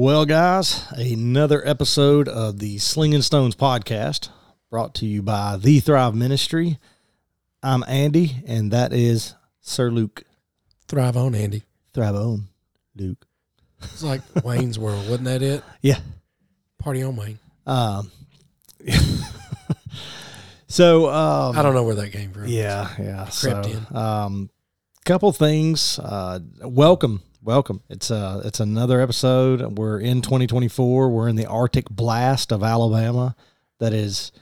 Well, guys, another episode of the Slinging Stones podcast brought to you by The Thrive Ministry. I'm Andy, and that is Sir Luke. Thrive on, Andy. Thrive on, Luke. It's like Wayne's World, wasn't that it? Yeah. Party on, Wayne. Um, so, um, I don't know where that came from. Yeah, yeah. Crept so, in. Um, couple things. Uh, welcome, welcome. It's uh, it's another episode. We're in 2024. We're in the Arctic blast of Alabama. That is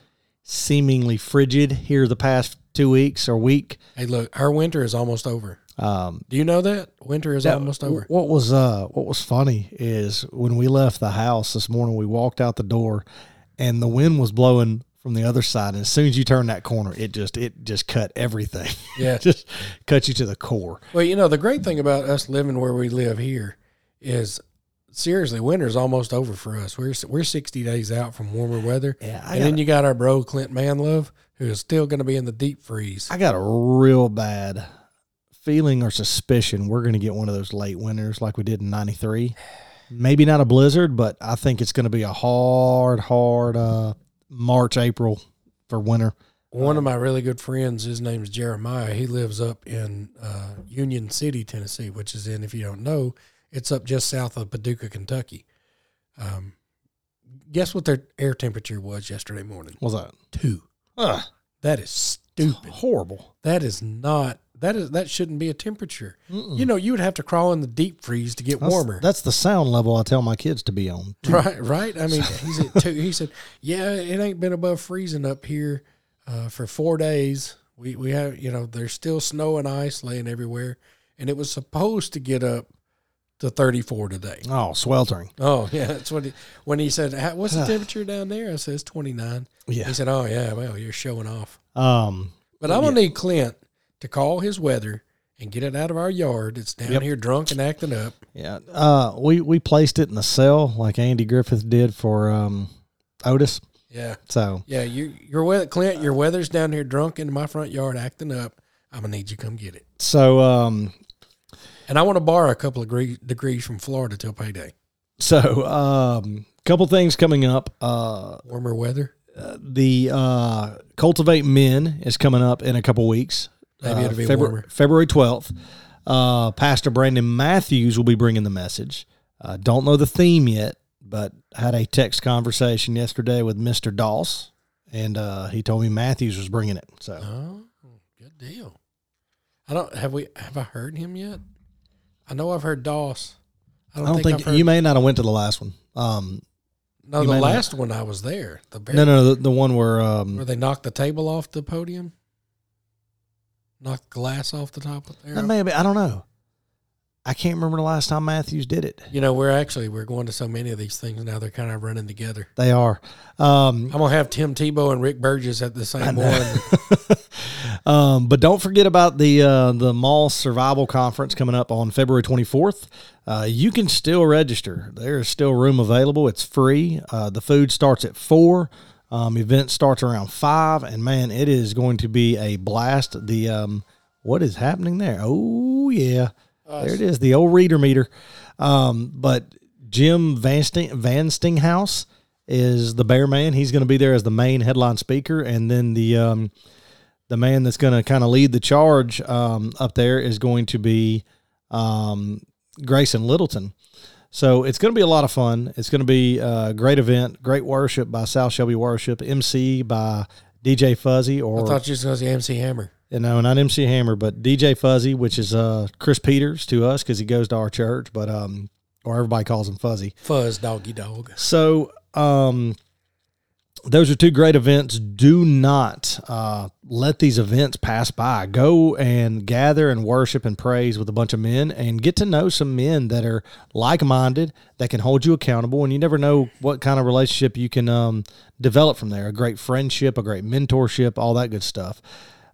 seemingly frigid here the past two weeks or week. Hey, look, our winter is almost over. Um, Do you know that winter is that- almost over? What was uh, what was funny is when we left the house this morning, we walked out the door, and the wind was blowing from the other side. And as soon as you turn that corner, it just it just cut everything. Yeah. just cut you to the core. Well, you know, the great thing about us living where we live here is seriously, winter's almost over for us. We're we're 60 days out from warmer weather. Yeah, I and then you got our bro Clint Manlove, who is still going to be in the deep freeze. I got a real bad feeling or suspicion we're going to get one of those late winters like we did in '93. Maybe not a blizzard, but I think it's going to be a hard, hard uh, March, April for winter. One of my really good friends, his name's Jeremiah. He lives up in uh, Union City, Tennessee, which is in, if you don't know, it's up just south of Paducah, Kentucky. Um, guess what their air temperature was yesterday morning? Was that? Two. Ugh, That is stupid. horrible. That is not. That is that shouldn't be a temperature. You know, you would have to crawl in the deep freeze to get That's, warmer. That's the sound level I tell my kids to be on. Right, right. I mean, he's at two. He said, "Yeah, it ain't been above freezing up here uh, for four days. We we have, you know, there's still snow and ice laying everywhere, and it was supposed to get up to 34 today. Oh, sweltering. Oh yeah, that's what he, when he said, "What's the temperature down there?" I said, "It's 29." Yeah. He said, "Oh yeah, well, you're showing off." Um. But I'm gonna need Clint to call his weather and get it out of our yard. It's down Yep. here drunk and acting up. Yeah. Uh. We we placed it in the cell like Andy Griffith did for um Otis. Yeah. So Yeah, you, your weather, Clint, your weather's down here drunk in my front yard acting up. I'm gonna need you to come get it. so um And I want to borrow a couple of gre- degrees from Florida till payday. so um couple things coming up. Uh, Warmer weather. the uh cultivate men is coming up in a couple weeks. Maybe Uh, it'll be February, warmer. February 12th. Uh, Pastor Brandon Matthews will be bringing the message. Uh, don't know the theme yet, but had a text conversation yesterday with Mr. Doss, and uh, he told me Matthews was bringing it. So Oh, good deal. I don't have we have I heard him yet? I know I've heard Doss. I I don't, don't think, think, you may not have went to the last one. Um, No, the may not. last one I was there. The no, no, the, the one where where um, they knocked the table off the podium, knocked glass off the top of there. that may have been, I don't know. I can't remember the last time Matthews did it. You know, we're actually we're going to so many of these things now. They're kind of running together. They are. Um, I'm gonna have Tim Tebow and Rick Burgess at the same one. um, but don't forget about the uh, the mall survival conference coming up on February 24th. Uh, you can still register. There is still room available. It's free. Uh, the food starts at four. Um, event starts around five, and man, it is going to be a blast. The um, what is happening there? Oh yeah, there it is. The old reader meter. Um, but Jim Van, Sting, Van Stinghouse is the bear man. He's going to be there as the main headline speaker, and then the um, the man that's going to kind of lead the charge um, up there is going to be um, Grayson Littleton. So it's going to be a lot of fun. It's going to be a great event, great worship by South Shelby Worship, MC by DJ Fuzzy, Or I thought you was going to say MC Hammer. you know, not MC Hammer, but DJ Fuzzy, which is uh, Chris Peters to us because he goes to our church, but um, or everybody calls him Fuzzy. Fuzz doggy dog. So, um, those are two great events. Do not uh, let these events pass by. Go and gather and worship and praise with a bunch of men and get to know some men that are like minded, that can hold you accountable. And you never know what kind of relationship you can um, develop from there a great friendship, a great mentorship, all that good stuff.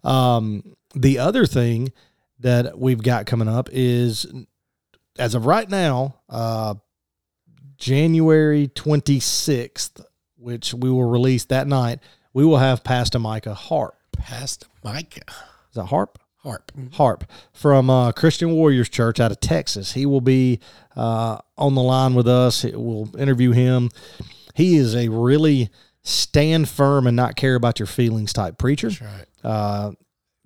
Um, the other thing that we've got coming up is, as of right now, uh, January 26th, which we will release that night, we will have Pastor Micah Harp. Past Micah. Is that Harp? Harp. Harp from uh, Christian Warriors Church out of Texas. He will be uh, on the line with us. We'll interview him. He is a really stand firm and not care about your feelings type preacher. That's right. Uh,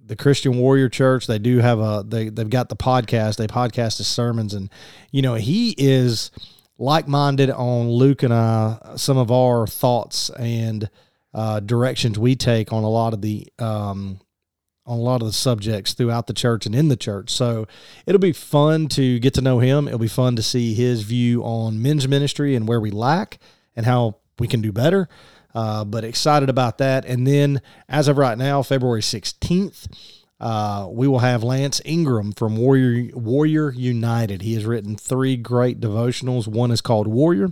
the Christian Warrior Church, they do have a they they've got the podcast. They podcast his sermons, and you know he is like minded on Luke and I. Some of our thoughts and uh, directions we take on a lot of the um, on a lot of the subjects throughout the church and in the church. So it'll be fun to get to know him. It'll be fun to see his view on men's ministry and where we lack and how we can do better. Uh, but excited about that. And then as of right now, February 16th, uh, we will have Lance Ingram from Warrior Warrior United. He has written three great devotionals. One is called Warrior.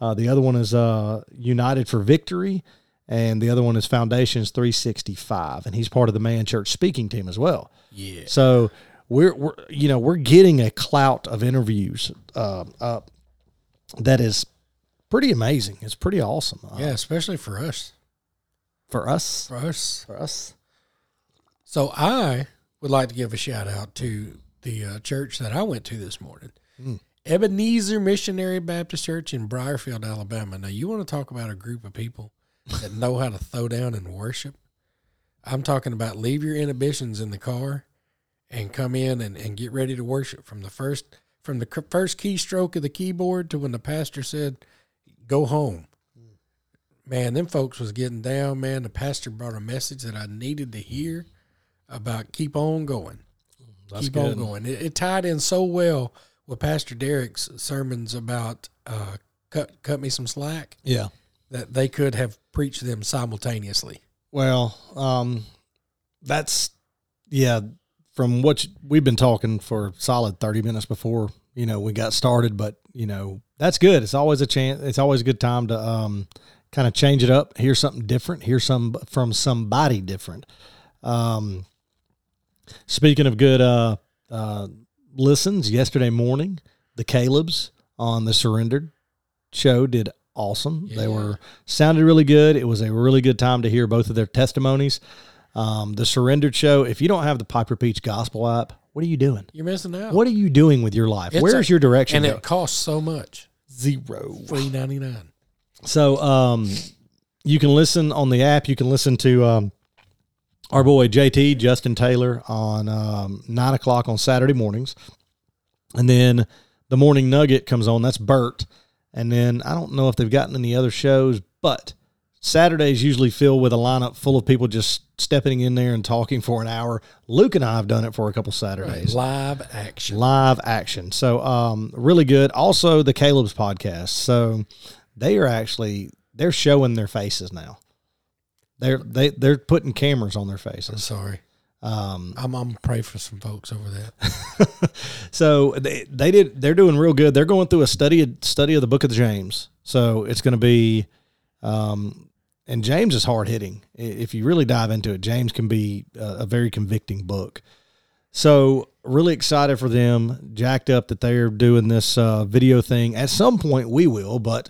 Uh, the other one is uh, United for Victory, and the other one is Foundations 365, and he's part of the Man Church speaking team as well. Yeah. So we're, we're you know we're getting a clout of interviews uh, up that is pretty amazing. It's pretty awesome. Uh, Yeah, especially for us. for us, For us. for us. So I would like to give a shout out to the uh, church that I went to this morning. Mm. Ebenezer Missionary Baptist Church in Brierfield, Alabama. Now, you want to talk about a group of people that know how to throw down and worship? I'm talking about leave your inhibitions in the car and come in and, and get ready to worship from the first from the first keystroke of the keyboard to when the pastor said, "Go home." Man, them folks was getting down. Man, the pastor brought a message that I needed to hear about keep on going That's keep good. on going. It, it tied in so well with Pastor Derek's sermons about uh, cut cut me some slack Yeah. that they could have preached them simultaneously. Well, um, that's yeah. From what you- we've been talking for solid thirty minutes before you know we got started, but you know that's good. It's always a chance. It's always a good time to um, kind of change it up. Hear something different. Hear some from somebody different. Um, speaking of good uh, uh, listens, yesterday morning the Caleb's on the Surrendered show did awesome. They were sounded really good. It was a really good time to hear both of their testimonies. Um, the Surrendered show. If you don't have the Piper Peach Gospel app, what are you doing? You're missing out. What are you doing with your life? It's Where's a- your direction? and it costs so much. Zero. Free ninety nine. So um, you can listen on the app. You can listen to um, our boy JT Justin Taylor on um, nine o'clock on Saturday mornings, and then the morning nugget comes on. That's Bert, and then I don't know if they've gotten any other shows, but Saturdays usually fill with a lineup full of people just stepping in there and talking for an hour. Luke and I have done it for a couple Saturdays Live action. live action. So um really good. Also the Caleb's podcast. So they are actually they're showing their faces now. They're they they're putting cameras on their faces. I'm sorry. Um I'm I'm pray for some folks over that. so they they did they're doing real good. They're going through a study study of the book of James. So it's going to be um and James is hard hitting. If you really dive into it, James can be a, a very convicting book. So really excited for them. Jacked up that they're doing this uh, video thing. At some point we will, but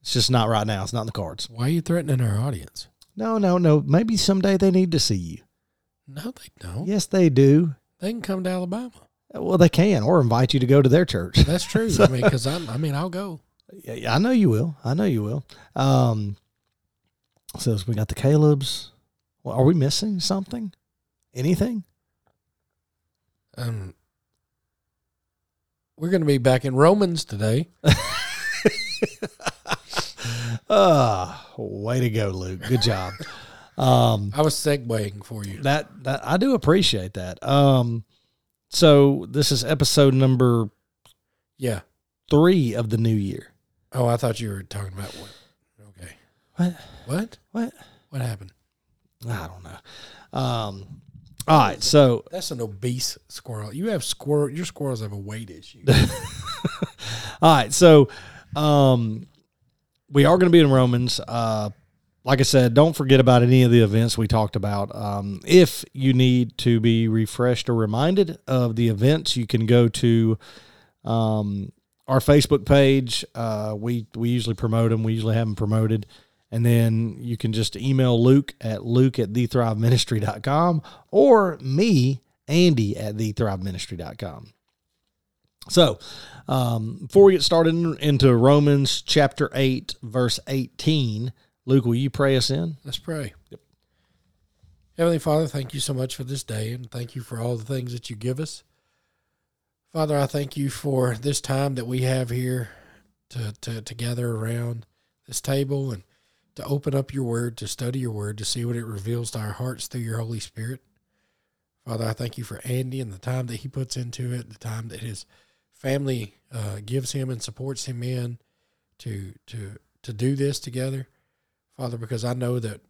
it's just not right now. It's not in the cards. Why are you threatening our audience? No, no, no. Maybe someday they need to see you. No, they don't. Yes, they do. They can come to Alabama. Well, they can, or invite you to go to their church. That's true. I mean, because I'm. I mean, I'll go. I know you will. I know you will. Um, so we got the Caleb's. Well, are we missing something? Anything? Um, we're going to be back in Romans today. Ah, way to go, Luke. Good job. um, I was segueing for you. that that I do appreciate that. Um, so this is episode number Yeah. three of the new year. Oh, I thought you were talking about what? Okay. What? What? What? What happened? I don't know. Um, all right. So That's an obese squirrel. You have squirrel. Your squirrels have a weight issue. All right, so um, we are going to be in Romans. Uh, like I said, don't forget about any of the events we talked about. Um, if you need to be refreshed or reminded of the events, you can go to um, our Facebook page. Uh, we we usually promote them. We usually have them promoted, And then you can just email Luke at luke at thethriveministry.com or me, Andy, at thethriveministry.com. So, um, before we get started into Romans chapter 8, verse 18, Luke, will you pray us in? Let's pray. Yep. Heavenly Father, thank you so much for this day and thank you for all the things that you give us. Father, I thank you for this time that we have here to, to, to gather around this table and to open up your word, to study your word, to see what it reveals to our hearts through your Holy Spirit. Father, I thank you for Andy and the time that he puts into it, the time that his family uh, gives him and supports him in to to to do this together, Father, because I know that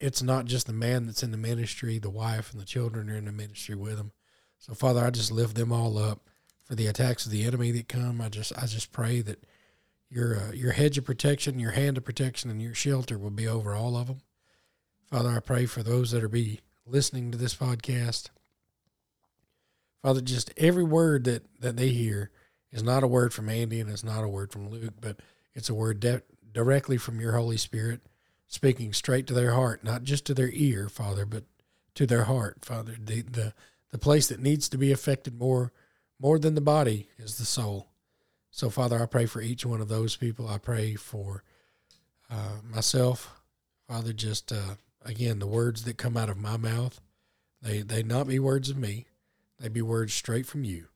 it's not just the man that's in the ministry, the wife and the children are in the ministry with him. So, Father, I just lift them all up for the attacks of the enemy that come. I just I just pray that your uh, your hedge of protection, your hand of protection, and your shelter will be over all of them. Father, I pray for those that are be listening to this podcast. Father, just every word that, that they hear is not a word from Andy and it's not a word from Luke, but it's a word de- directly from your Holy Spirit, speaking straight to their heart, not just to their ear, Father, but to their heart, Father. The, the, the place that needs to be affected more, more than the body is the soul. So, Father, I pray for each one of those people. I pray for uh, myself, Father, just uh, again, the words that come out of my mouth, they, they not be words of me they be words straight from you.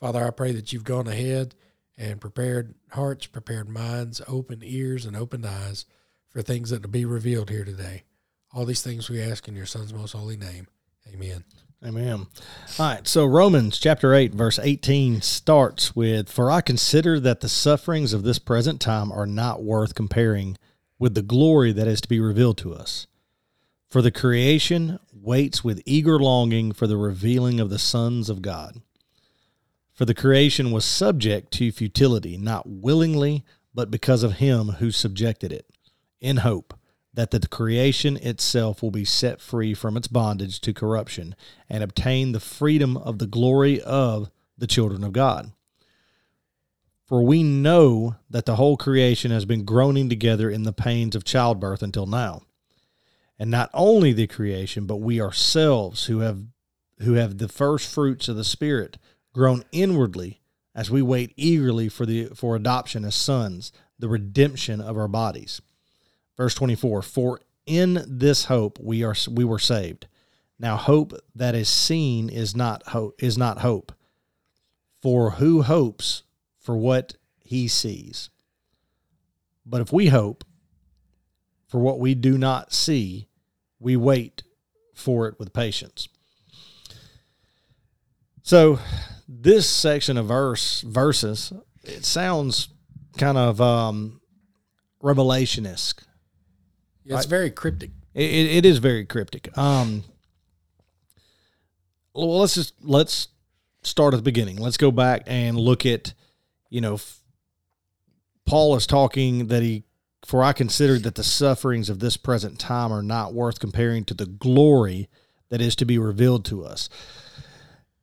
Father, I pray that you've gone ahead and prepared hearts, prepared minds, open ears, and opened eyes for things that will be revealed here today. All these things we ask in your Son's most holy name. Amen. Amen. All right. So Romans chapter 8, verse 18 starts with For I consider that the sufferings of this present time are not worth comparing with the glory that is to be revealed to us. For the creation waits with eager longing for the revealing of the sons of God. For the creation was subject to futility, not willingly, but because of him who subjected it, in hope that the creation itself will be set free from its bondage to corruption and obtain the freedom of the glory of the children of God. For we know that the whole creation has been groaning together in the pains of childbirth until now and not only the creation, but we ourselves who have who have the first fruits of the Spirit groan inwardly as we wait eagerly for the for adoption as sons, the redemption of our bodies. Verse 24, for in this hope we are we were saved. Now hope that is seen is not hope is not hope. For who hopes for what he sees? But if we hope for what we do not see, we wait for it with patience. So, this section of verse verses it sounds kind of um, revelationist. Yeah, it's right? very cryptic. It, it is very cryptic. Um, well, let's just let's start at the beginning. Let's go back and look at, you know, Paul is talking that he for I consider that the sufferings of this present time are not worth comparing to the glory that is to be revealed to us.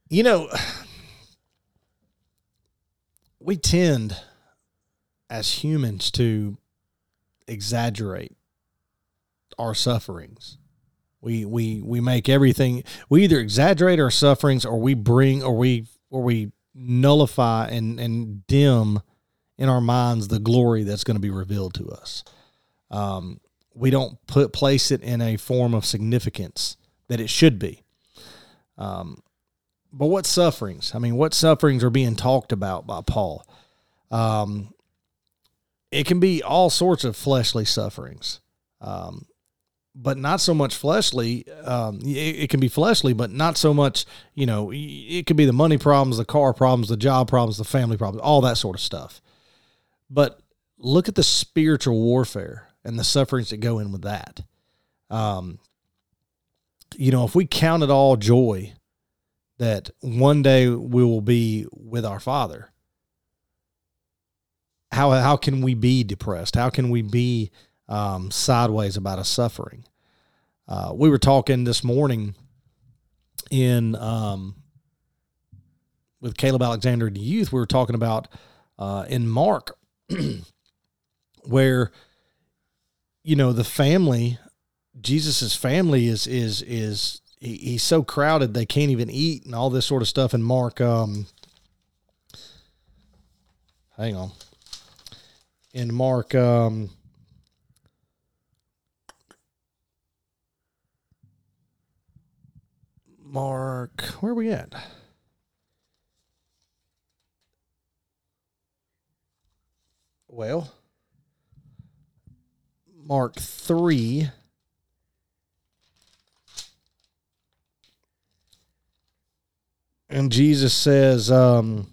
You know, we tend as humans to exaggerate our sufferings. We we we make everything we either exaggerate our sufferings or we bring or we or we nullify and and dim in our minds the glory that's going to be revealed to us. Um, we don't put place it in a form of significance that it should be. Um, but what sufferings? I mean, what sufferings are being talked about by Paul? Um, it can be all sorts of fleshly sufferings, um, but not so much fleshly. Um, it, it, can be fleshly, but not so much. You know, it could be the money problems, the car problems, the job problems, the family problems, all that sort of stuff. But look at the spiritual warfare and the sufferings that go in with that. Um, you know, if we count it all joy that one day we will be with our Father, how how can we be depressed? How can we be um, sideways about a suffering? Uh, we were talking this morning in um, with Caleb Alexander the youth. We were talking about uh, in Mark where you know the family, Jesus's family is is is he, he's so crowded they can't even eat and all this sort of stuff. And Mark, um, hang on, in Mark, um, Mark, where are we at? Well, Mark 3. And Jesus says, um,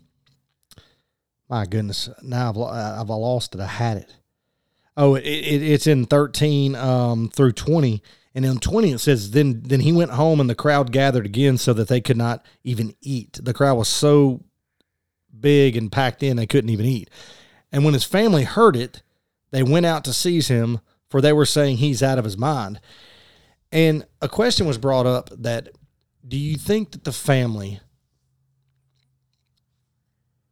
my goodness, now I've, I've lost it. I had it. Oh, it, it, it's in 13 um, through 20. And in 20 it says, then, then he went home and the crowd gathered again so that they could not even eat. The crowd was so big and packed in they couldn't even eat. And when his family heard it, they went out to seize him, for they were saying he's out of his mind. And a question was brought up that do you think that the family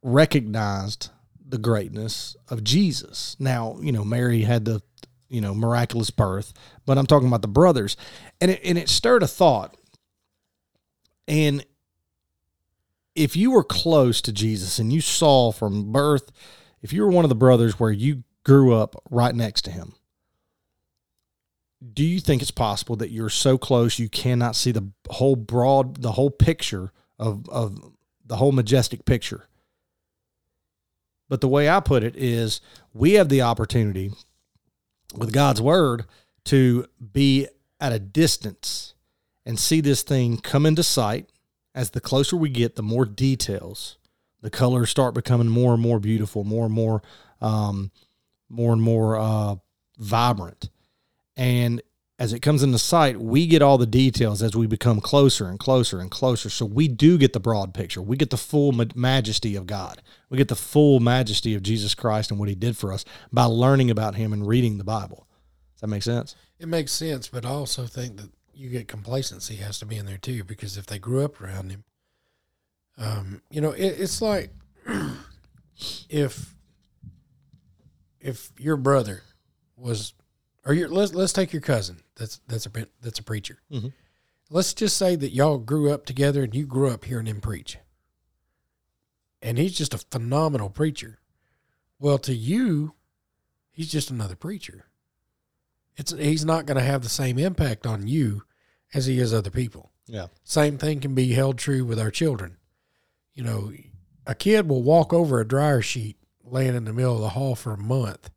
recognized the greatness of Jesus? Now, you know, Mary had the, you know, miraculous birth, but I'm talking about the brothers. And it, and it stirred a thought. And if you were close to Jesus and you saw from birth if you were one of the brothers where you grew up right next to him, do you think it's possible that you're so close you cannot see the whole broad, the whole picture of, of the whole majestic picture? But the way I put it is we have the opportunity with God's word to be at a distance and see this thing come into sight. As the closer we get, the more details the colors start becoming more and more beautiful, more and more, um, more and more uh, vibrant. And as it comes into sight, we get all the details as we become closer and closer and closer. So we do get the broad picture. We get the full majesty of God. We get the full majesty of Jesus Christ and what He did for us by learning about Him and reading the Bible. Does that make sense? It makes sense, but I also think that you get complacency has to be in there too, because if they grew up around Him, um, you know, it, it's like if if your brother was, or your let's let's take your cousin. That's that's a that's a preacher. Mm-hmm. Let's just say that y'all grew up together and you grew up hearing him preach, and he's just a phenomenal preacher. Well, to you, he's just another preacher. It's he's not going to have the same impact on you as he is other people. Yeah. Same thing can be held true with our children you know, a kid will walk over a dryer sheet laying in the middle of the hall for a month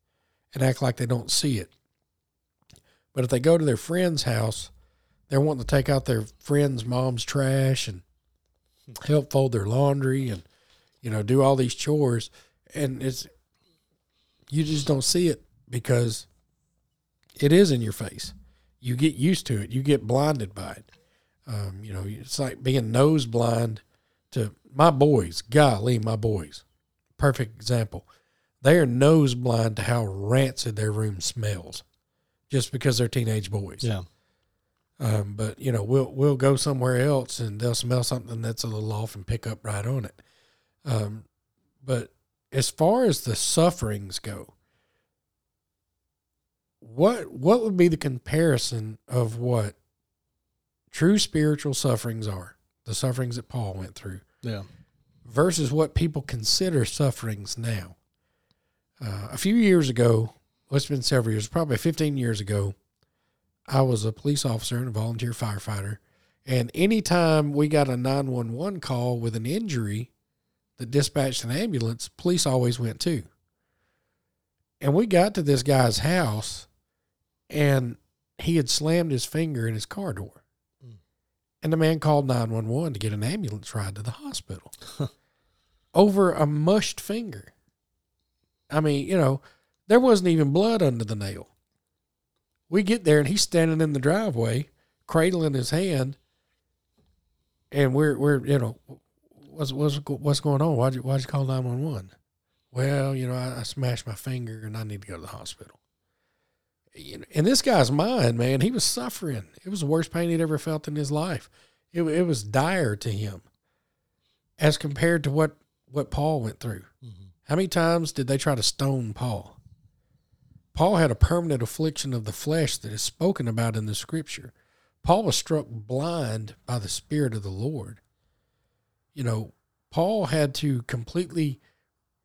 and act like they don't see it. But if they go to their friend's house, they're wanting to take out their friend's mom's trash and help fold their laundry and you know do all these chores. And it's you just don't see it because it is in your face. You get used to it. You get blinded by it. Um, you know it's like being nose blind to my boys, golly, my boys, perfect example. They are nose blind to how rancid their room smells, just because they're teenage boys. Yeah. Um, but you know, we'll we'll go somewhere else and they'll smell something that's a little off and pick up right on it. Um, but as far as the sufferings go, what what would be the comparison of what true spiritual sufferings are? The sufferings that Paul went through yeah. Versus what people consider sufferings now. Uh, a few years ago, well, it's been several years, probably 15 years ago, I was a police officer and a volunteer firefighter. And anytime we got a 911 call with an injury that dispatched an ambulance, police always went too. And we got to this guy's house and he had slammed his finger in his car door. And the man called 911 to get an ambulance ride to the hospital over a mushed finger. I mean, you know, there wasn't even blood under the nail. We get there and he's standing in the driveway, cradling his hand, and we're we're you know, what's what's what's going on? Why'd you why'd you call nine one one? Well, you know, I, I smashed my finger and I need to go to the hospital in this guy's mind, man, he was suffering. It was the worst pain he'd ever felt in his life. It, it was dire to him as compared to what, what Paul went through. Mm-hmm. How many times did they try to stone Paul? Paul had a permanent affliction of the flesh that is spoken about in the scripture. Paul was struck blind by the Spirit of the Lord. You know, Paul had to completely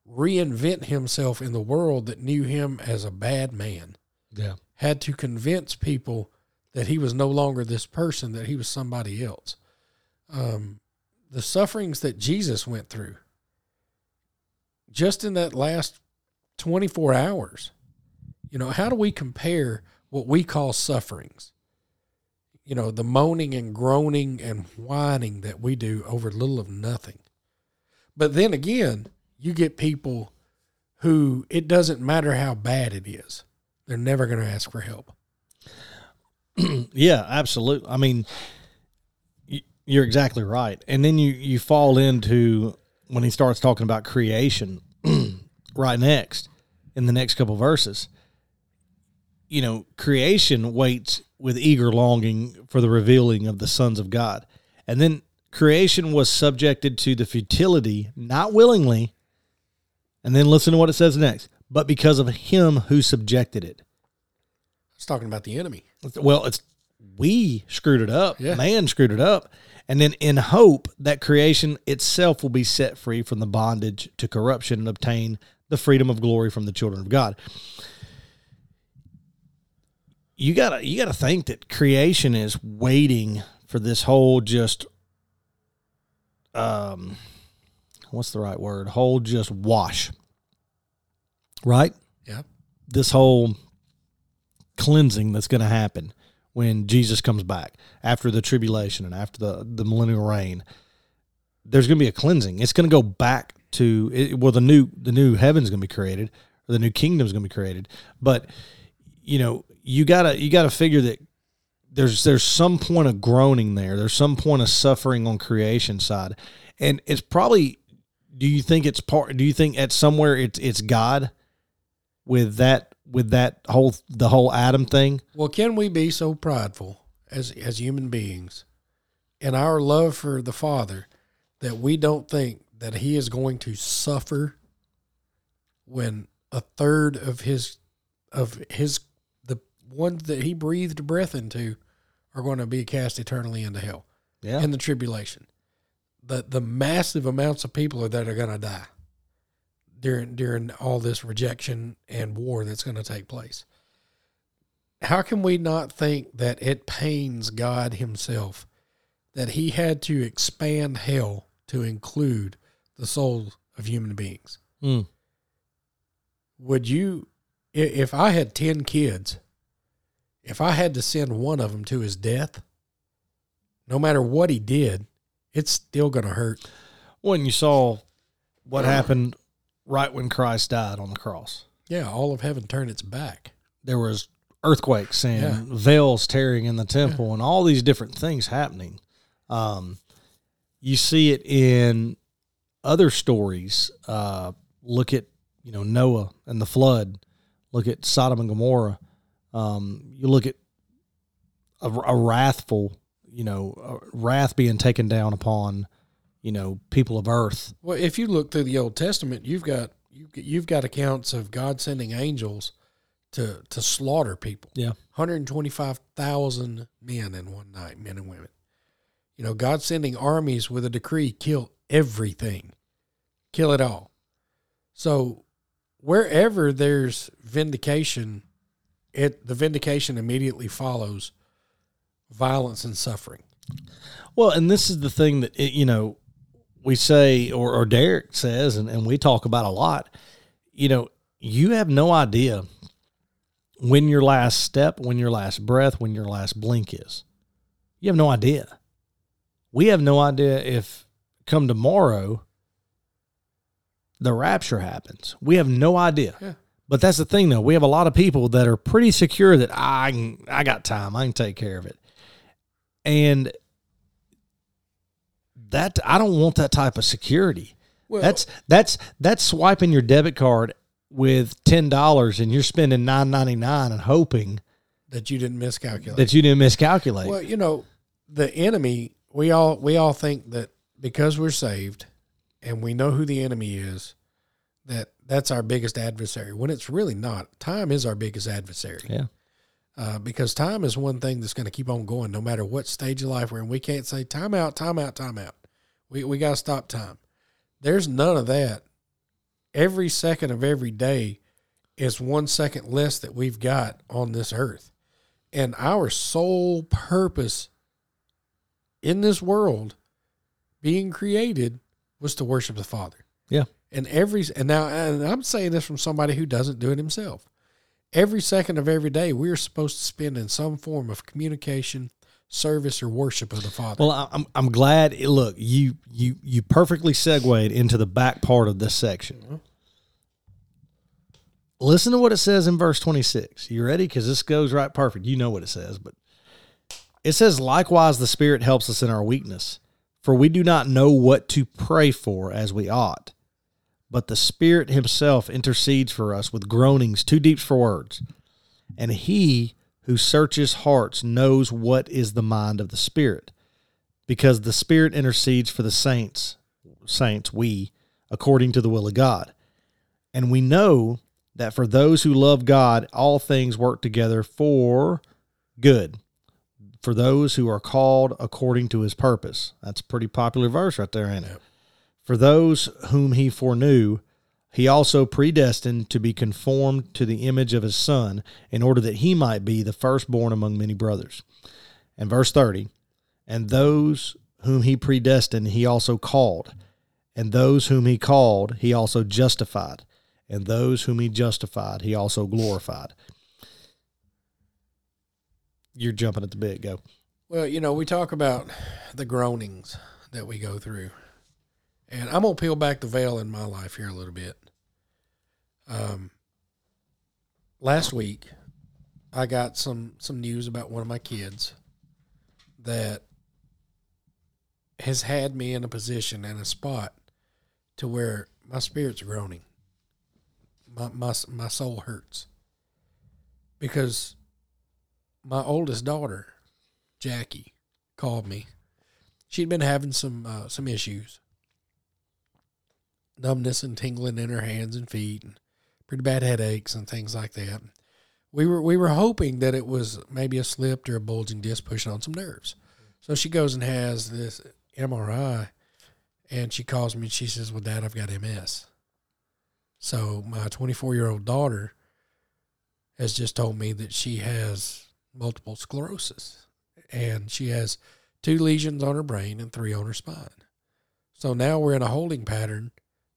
reinvent himself in the world that knew him as a bad man. Yeah. Had to convince people that he was no longer this person, that he was somebody else. Um, the sufferings that Jesus went through, just in that last 24 hours, you know, how do we compare what we call sufferings? You know, the moaning and groaning and whining that we do over little of nothing. But then again, you get people who it doesn't matter how bad it is, they're never going to ask for help. yeah, absolutely. I mean, you're exactly right. And then you you fall into when he starts talking about creation right next in the next couple verses. You know, creation waits with eager longing for the revealing of the sons of God. And then creation was subjected to the futility, not willingly. And then listen to what it says next, but because of him who subjected it. It's talking about the enemy. Well, it's we screwed it up. Yeah. Man screwed it up. And then in hope that creation itself will be set free from the bondage to corruption and obtain the freedom of glory from the children of God. You gotta you gotta think that creation is waiting for this whole just um what's the right word? Whole just wash. Right? Yeah. This whole cleansing that's going to happen when Jesus comes back after the tribulation and after the, the millennial reign. There's going to be a cleansing. It's going to go back to it, well, the new the new heaven's going to be created, or the new kingdom's going to be created. But you know, you gotta you gotta figure that there's there's some point of groaning there. There's some point of suffering on creation side, and it's probably. Do you think it's part? Do you think at somewhere it's it's God with that with that whole the whole Adam thing? Well, can we be so prideful as as human beings in our love for the Father that we don't think that He is going to suffer when a third of His of His the ones that He breathed breath into are going to be cast eternally into hell Yeah, in the tribulation. The the massive amounts of people that are going to die during during all this rejection and war that's going to take place. How can we not think that it pains God himself that he had to expand hell to include the souls of human beings? Mm. Would you if I had 10 kids, if I had to send one of them to his death, no matter what he did, it's still going to hurt. when you saw what happened right when Christ died on the cross. Yeah, all of heaven turned its back. There was earthquakes and Yeah. veils tearing in the temple and all these different things happening. Um, you see it in other stories. Uh, look at you know Noah and the flood. Look at Sodom and Gomorrah. Um, you look at a, a wrathful, you know, wrath being taken down upon, you know, people of earth. Well, if you look through the Old Testament, you've got you you've got accounts of God sending angels to to slaughter people. Yeah. 125,000 men in one night, men and women. You know, God sending armies with a decree kill everything. Kill it all. So wherever there's vindication, it the vindication immediately follows violence and suffering. Well, and this is the thing that it, you know we say, or, or Derek says, and, and we talk about a lot. You know, you have no idea when your last step, when your last breath, when your last blink is. You have no idea. We have no idea if come tomorrow the rapture happens. We have no idea. Yeah. But that's the thing, though. We have a lot of people that are pretty secure that I can, I got time. I can take care of it. And that I don't want that type of security. Well, That's that's that's swiping your debit card with ten dollars and you're spending nine ninety nine and hoping that you didn't miscalculate. that you didn't miscalculate. Well, you know, the enemy, we all we all think that because we're saved and we know who the enemy is, that that's our biggest adversary when it's really not. Time is our biggest adversary. Yeah. Uh, because time is one thing that's going to keep on going no matter what stage of life we're in. We can't say time out, time out, time out. We, we got to stop time. There's none of that. Every second of every day is one second less that we've got on this earth. And our sole purpose in this world being created was to worship the Father. Yeah. And every and now and I'm saying this from somebody who doesn't do it himself. Every second of every day we're supposed to spend in some form of communication, service, or worship of the Father. Well, I'm I'm glad. Look, you you you perfectly segued into the back part of this section. Listen to what it says in verse 26. You ready? Because this goes right perfect. You know what it says, but it says, likewise, the Spirit helps us in our weakness, for we do not know what to pray for as we ought. But the Spirit Himself intercedes for us with groanings too deep for words. And He who searches hearts knows what is the mind of the Spirit, because the Spirit intercedes for the saints, saints, we, according to the will of God. And we know that for those who love God, all things work together for good, for those who are called according to his purpose. That's a pretty popular verse right there, ain't it? For those whom he foreknew, he also predestined to be conformed to the image of his Son, in order that he might be the firstborn among many brothers. And verse 30 And those whom he predestined, he also called. And those whom he called, he also justified. And those whom he justified, he also glorified. You're jumping at the bit. Go. Well, you know, we talk about the groanings that we go through. And I'm going to peel back the veil in my life here a little bit. Um, last week, I got some, some news about one of my kids that has had me in a position and a spot to where my spirit's groaning. My, my, my soul hurts. Because my oldest daughter, Jackie called me. She'd been having some uh, some issues, numbness and tingling in her hands and feet, and pretty bad headaches and things like that. We were we were hoping that it was maybe a slipped or a bulging disc pushing on some nerves. So she goes and has this MRI, and she calls me and she says, "Well, Dad, I've got MS." So my 24 year old daughter has just told me that she has multiple sclerosis and she has two lesions on her brain and three on her spine. So now we're in a holding pattern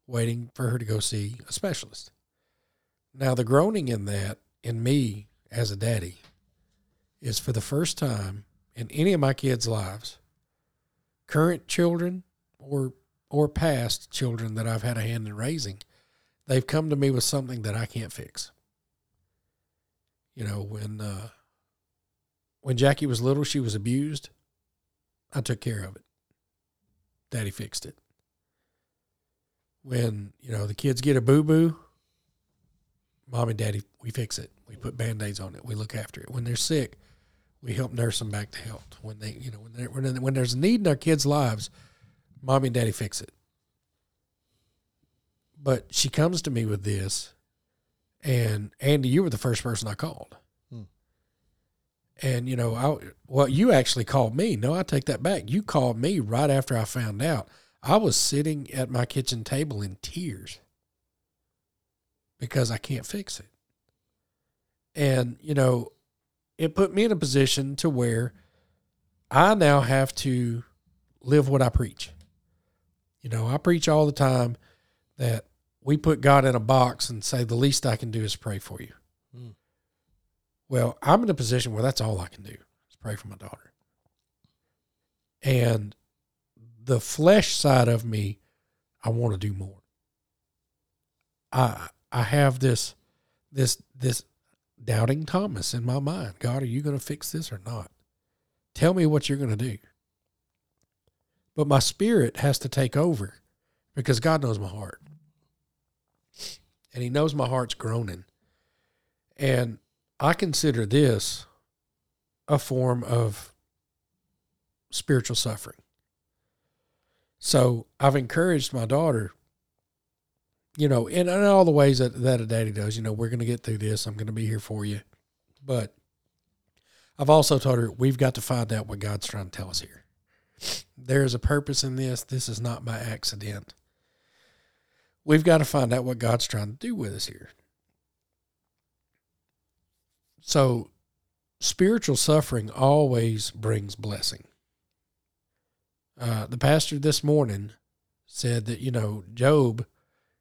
waiting for her to go see a specialist. Now, the groaning in that, in me as a daddy, is for the first time in any of my kids' lives, current children or or past children that I've had a hand in raising, they've come to me with something that I can't fix. You know, when uh, when Jackie was little, she was abused. I took care of it. Daddy fixed it. When, you know, the kids get a boo boo, mom and daddy, we fix it. We put band aids on it. We look after it. When they're sick, we help nurse them back to health. When they, you know, when, they when, when there's a need in our kids' lives, mommy and daddy fix it. But she comes to me with this, and Andy, you were the first person I called. Hmm. And you know, I well, you actually called me. No, I take that back. You called me right after I found out. I was sitting at my kitchen table in tears because I can't fix it. And you know, it put me in a position to where I now have to live what I preach. You know, I preach all the time that we put God in a box and say the least I can do is pray for you. Hmm. Well, I'm in a position where that's all I can do is pray for my daughter. And the flesh side of me, I want to do more. I I have this this this doubting Thomas in my mind. God, are you going to fix this or not? Tell me what you're going to do. But my spirit has to take over because God knows my heart. And he knows my heart's groaning. And I consider this a form of spiritual suffering. So I've encouraged my daughter you know, in, in all the ways that, that a daddy does, you know, we're going to get through this. I'm going to be here for you. But I've also told her we've got to find out what God's trying to tell us here. There is a purpose in this. This is not by accident. We've got to find out what God's trying to do with us here. So, spiritual suffering always brings blessing. Uh, the pastor this morning said that, you know, Job,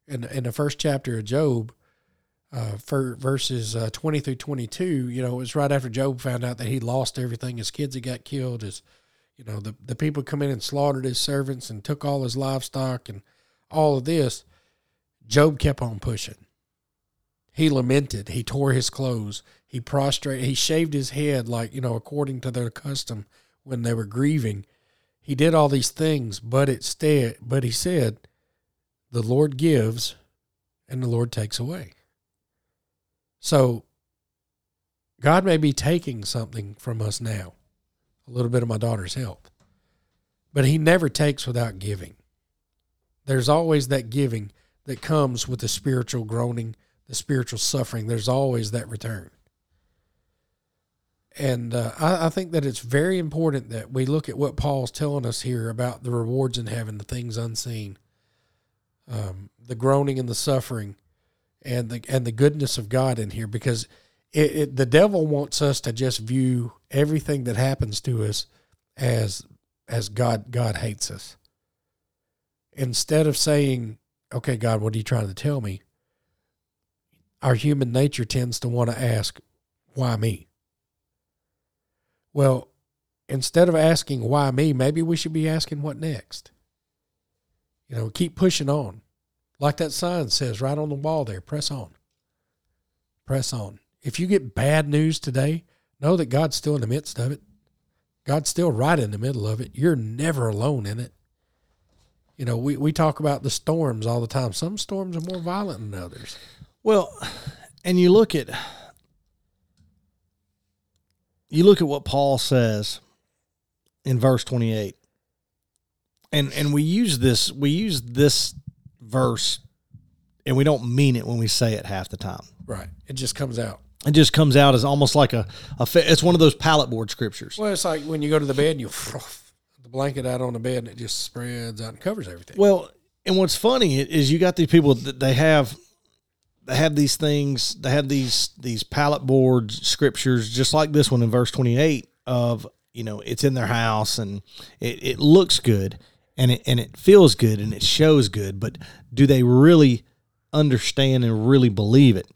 in, in the first chapter of Job, uh, for verses uh, 20 through 22, you know, it was right after Job found out that he lost everything. His kids had got killed. His, you know, the, the people come in and slaughtered his servants and took all his livestock and all of this. Job kept on pushing. He lamented. He tore his clothes. He prostrated. He shaved his head, like, you know, according to their custom when they were grieving. He did all these things, but it stayed, but he said, the Lord gives and the Lord takes away. So God may be taking something from us now, a little bit of my daughter's health, but He never takes without giving. There's always that giving that comes with the spiritual groaning, the spiritual suffering. There's always that return. And uh, I, I think that it's very important that we look at what Paul's telling us here about the rewards in heaven, the things unseen, um, the groaning and the suffering and the and the goodness of God in here because it, it, the devil wants us to just view everything that happens to us as as God God hates us. Instead of saying, "Okay, God, what are you trying to tell me?" Our human nature tends to want to ask, "Why me?" Well, instead of asking why me, maybe we should be asking what next. You know, keep pushing on. Like that sign says right on the wall there, press on. Press on. If you get bad news today, know that God's still in the midst of it. God's still right in the middle of it. You're never alone in it. You know, we, we talk about the storms all the time. Some storms are more violent than others. Well, and you look at you look at what Paul says in verse 28. And and we use this we use this verse and we don't mean it when we say it half the time. Right. It just comes out. It just comes out as almost like a, a it's one of those pallet board scriptures. Well, it's like when you go to the bed and you the blanket out on the bed and it just spreads out and covers everything. Well, and what's funny is you got these people that they have they have these things they have these these pallet board scriptures just like this one in verse 28 of you know it's in their house and it, it looks good and it and it feels good and it shows good, but do they really understand and really believe it?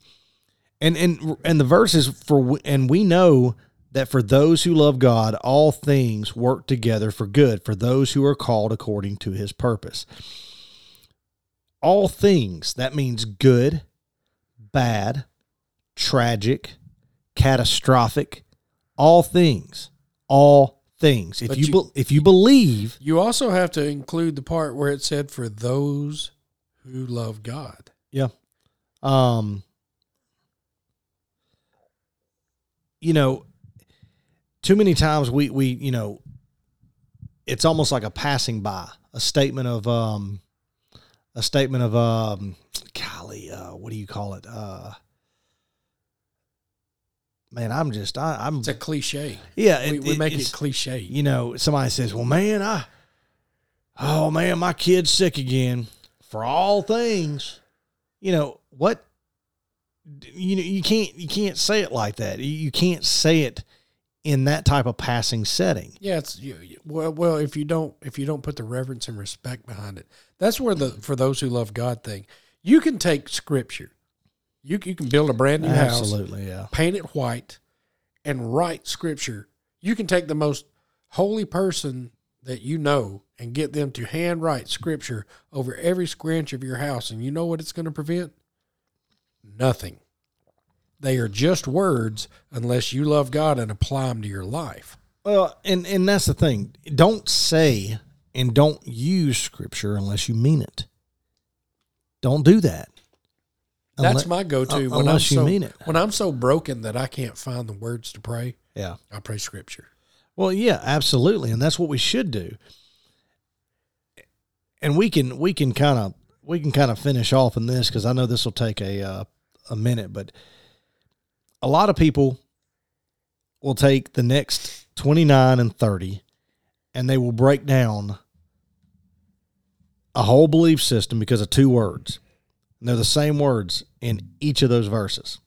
And and and the verses for and we know that for those who love God, all things work together for good for those who are called according to his purpose. All things, that means good, bad, tragic, catastrophic, all things, all things. If you, you if you believe, you also have to include the part where it said for those who love God. Yeah. Um you know, too many times we we, you know, it's almost like a passing by, a statement of um a statement of um golly, uh what do you call it? Uh man, I'm just, I, am It's a cliche. Yeah, it, we, we, make it cliche. You know, somebody says, "Well, man, I, oh man, my kid's sick again." For all things, you know what? You know, you can't you can't say it like that. You can't say it in that type of passing setting. Yeah, it's well, well, if you don't if you don't put the reverence and respect behind it, that's where the for those who love God thing. You can take scripture you, you can build a brand new house, absolutely, yeah. Paint it white, and write scripture. You can take the most holy person that you know and get them to handwrite scripture over every square inch of your house, and you know what it's going to prevent? Nothing. They are just words unless you love God and apply them to your life. Well, and and that's the thing. Don't say and don't use scripture unless you mean it. Don't do that. That's my go-to when I'm so when I'm so broken that I can't find the words to pray. Yeah, I pray scripture. Well, yeah, absolutely, and that's what we should do. And we can we can kind of we can kind of finish off in this because I know this will take a uh, a minute, but a lot of people will take the next 29 and 30 and they will break down a whole belief system because of two words. And they're the same words in each of those verses.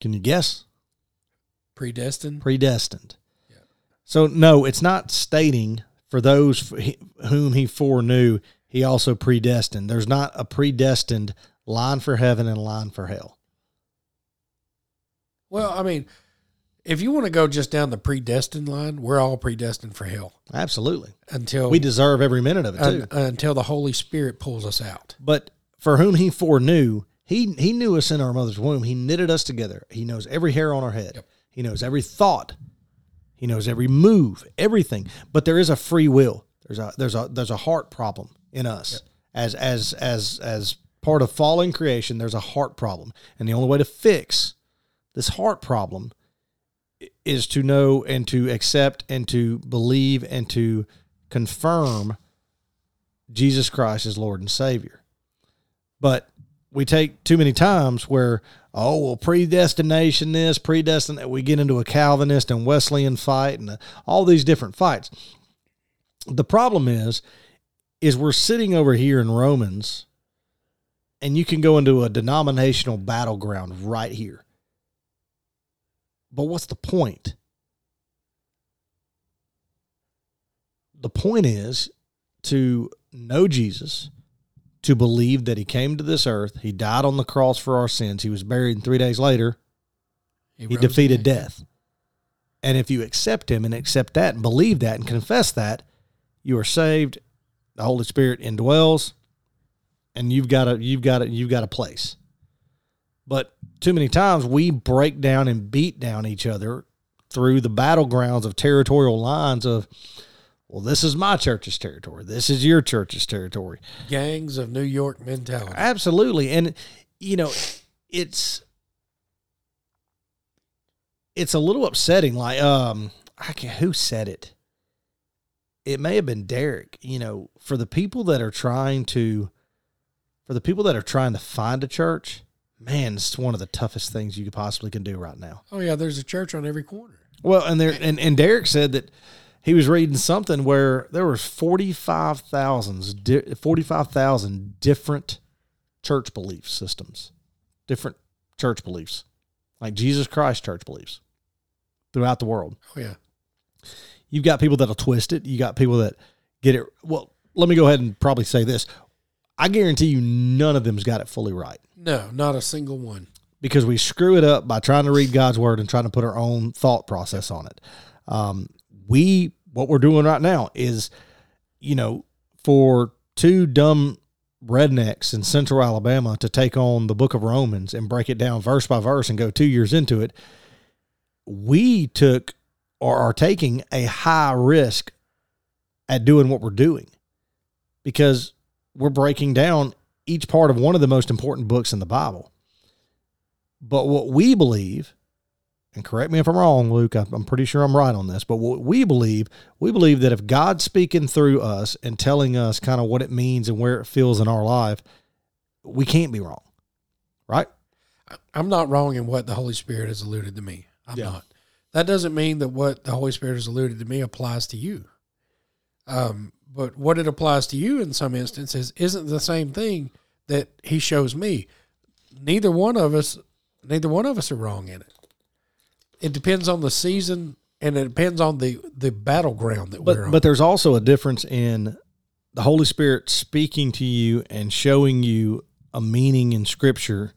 Can you guess? Predestined. Predestined. Yeah. So, no, it's not stating for those whom he foreknew, he also predestined. There's not a predestined line for heaven and line for hell. Well, I mean, if you want to go just down the predestined line, we're all predestined for hell. Absolutely. Until we deserve every minute of it too. Un, until the Holy Spirit pulls us out. But for whom he foreknew, he he knew us in our mother's womb. He knitted us together. He knows every hair on our head. Yep. He knows every thought. He knows every move, everything. But there is a free will. There's a there's a there's a heart problem in us yep. as as as as part of fallen creation. There's a heart problem, and the only way to fix this heart problem is to know and to accept and to believe and to confirm Jesus Christ as Lord and Savior. But we take too many times where oh well predestination this predestined that we get into a calvinist and wesleyan fight and all these different fights the problem is is we're sitting over here in romans and you can go into a denominational battleground right here but what's the point the point is to know jesus to believe that he came to this earth, he died on the cross for our sins, he was buried, and three days later, he, he defeated death. And if you accept him and accept that and believe that and confess that, you are saved. The Holy Spirit indwells, and you've got a you've got a you've got a place. But too many times we break down and beat down each other through the battlegrounds of territorial lines of well, this is my church's territory. This is your church's territory. Gangs of New York mentality. Absolutely. And, you know, it's it's a little upsetting. Like, um, I can who said it? It may have been Derek. You know, for the people that are trying to, for the people that are trying to find a church, man, it's one of the toughest things you could possibly can do right now. Oh yeah, there's a church on every corner. Well, and there and, and Derek said that he was reading something where there was 45,000 45,000 different church belief systems, different church beliefs, like Jesus Christ church beliefs throughout the world. Oh yeah. You've got people that'll twist it. You got people that get it. Well, let me go ahead and probably say this. I guarantee you none of them's got it fully right. No, not a single one. Because we screw it up by trying to read God's word and trying to put our own thought process on it. Um, we what we're doing right now is, you know, for two dumb rednecks in central Alabama to take on the book of Romans and break it down verse by verse and go two years into it, we took or are taking a high risk at doing what we're doing because we're breaking down each part of one of the most important books in the Bible. But what we believe and correct me if I'm wrong, Luke, I'm pretty sure I'm right on this, but what we believe, we believe that if God's speaking through us and telling us kind of what it means and where it feels in our life, we can't be wrong. Right? I'm not wrong in what the Holy Spirit has alluded to me. I'm yeah. not. That doesn't mean that what the Holy Spirit has alluded to me applies to you. Um, but what it applies to you in some instances isn't the same thing that he shows me. Neither one of us, neither one of us are wrong in it it depends on the season and it depends on the the battleground that but, we're on. But there's also a difference in the Holy Spirit speaking to you and showing you a meaning in Scripture,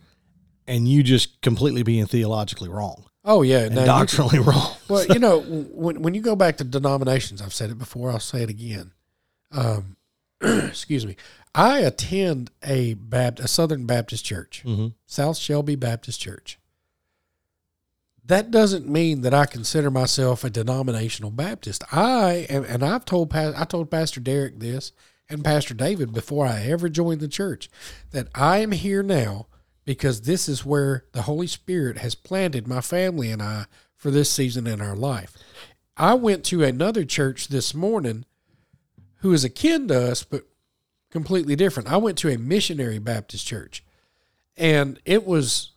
and you just completely being theologically wrong. Oh yeah, and doctrinally can, wrong. Well, you know, when when you go back to denominations, I've said it before. I'll say it again. Um, excuse me. I attend a Baptist, a Southern Baptist church, mm-hmm. South Shelby Baptist Church that doesn't mean that I consider myself a denominational Baptist. I am, and I've told I told Pastor Derek this and Pastor David before I ever joined the church that I am here now because this is where the Holy Spirit has planted my family and I for this season in our life. I went to another church this morning who is akin to us, but completely different. I went to a missionary Baptist church, and it was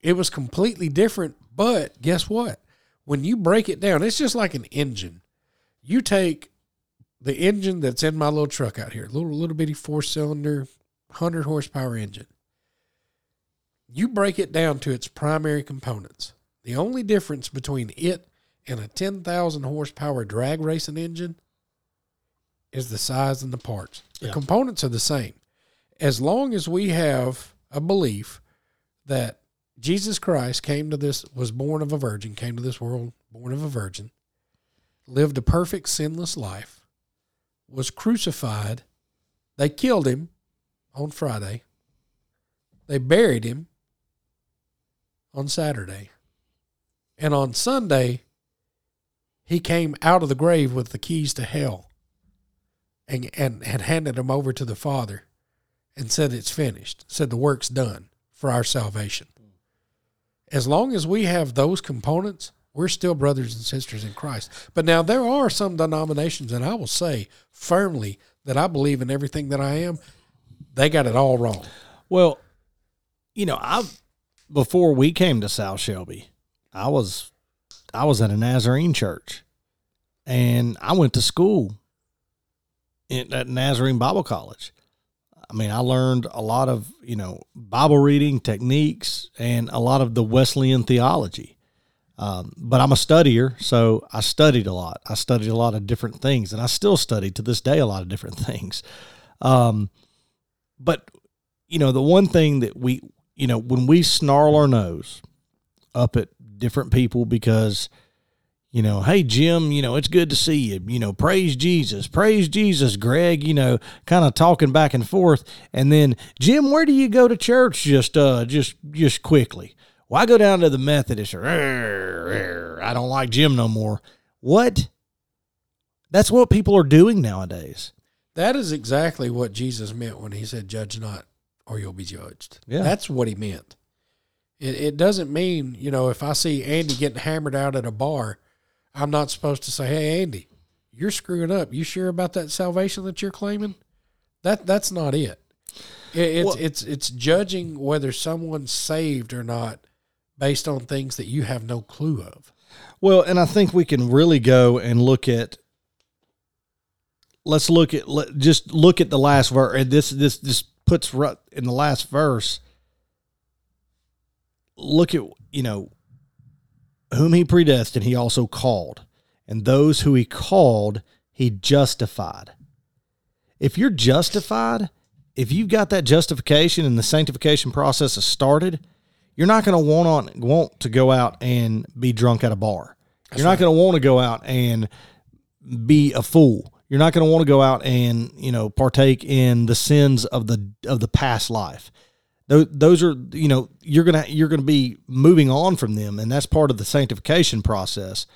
it was completely different. But guess what? When you break it down, it's just like an engine. You take the engine that's in my little truck out here, little little bitty four cylinder, hundred horsepower engine. You break it down to its primary components. The only difference between it and a ten thousand horsepower drag racing engine is the size and the parts. The Yeah. components are the same. As long as we have a belief that Jesus Christ came to this, was born of a virgin, came to this world born of a virgin, lived a perfect sinless life, was crucified. They killed him on Friday. They buried him on Saturday. And on Sunday, he came out of the grave with the keys to hell and, and had handed them over to the Father and said, It's finished, said the work's done for our salvation. As long as we have those components, we're still brothers and sisters in Christ. But now there are some denominations, and I will say firmly that I believe in everything that I am, they got it all wrong. Well, you know, I before we came to South Shelby, I was I was at a Nazarene church, and I went to school at Nazarene Bible College. I mean, I learned a lot of you know Bible reading techniques and a lot of the Wesleyan theology. Um, but I'm a studier, so I studied a lot. I studied a lot of different things, and I still study to this day a lot of different things. Um, but you know, the one thing that we, you know, when we snarl our nose up at different people because, you know, hey, Jim, you know, it's good to see you. You know, praise Jesus, praise Jesus, Greg, you know, kind of talking back and forth. And then, Jim, where do you go to church just, uh, just, just quickly? Well, I go down to the Methodist or "Arr, arr, I don't like Jim no more. What? That's what people are doing nowadays. That is exactly what Jesus meant when he said, Judge not, or you'll be judged. Yeah. That's what he meant. It, it doesn't mean, you know, if I see Andy getting hammered out at a bar, I'm not supposed to say, Hey, Andy, you're screwing up. You sure about that salvation that you're claiming? That That's not it. It- it's, Well- it's, it's judging whether someone's saved or not based on things that you have no clue of. Well, and I think we can really go and look at. Let's look at let, just look at the last verse. And this this this puts right in the last verse. Look at you know, whom he predestined, he also called, and those who he called, he justified. If you're justified, if you've got that justification and the sanctification process has started, you're not going to want on want to go out and be drunk at a bar. you're not going to want to go out and be a fool. You're not going to want to go out and you know partake in the sins of the of the past life. Those, are you know you're gonna you're gonna be moving on from them, and that's part of the sanctification process.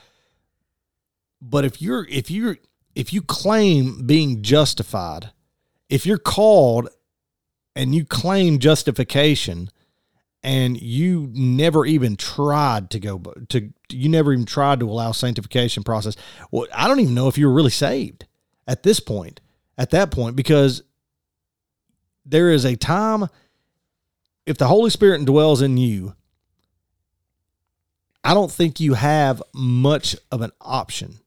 But if you're if you're if you claim being justified, if you're called and you claim justification, and you never even tried to go to you never even tried to allow sanctification process well i don't even know if you were really saved at this point at that point because there is a time if the holy spirit dwells in you i don't think you have much of an option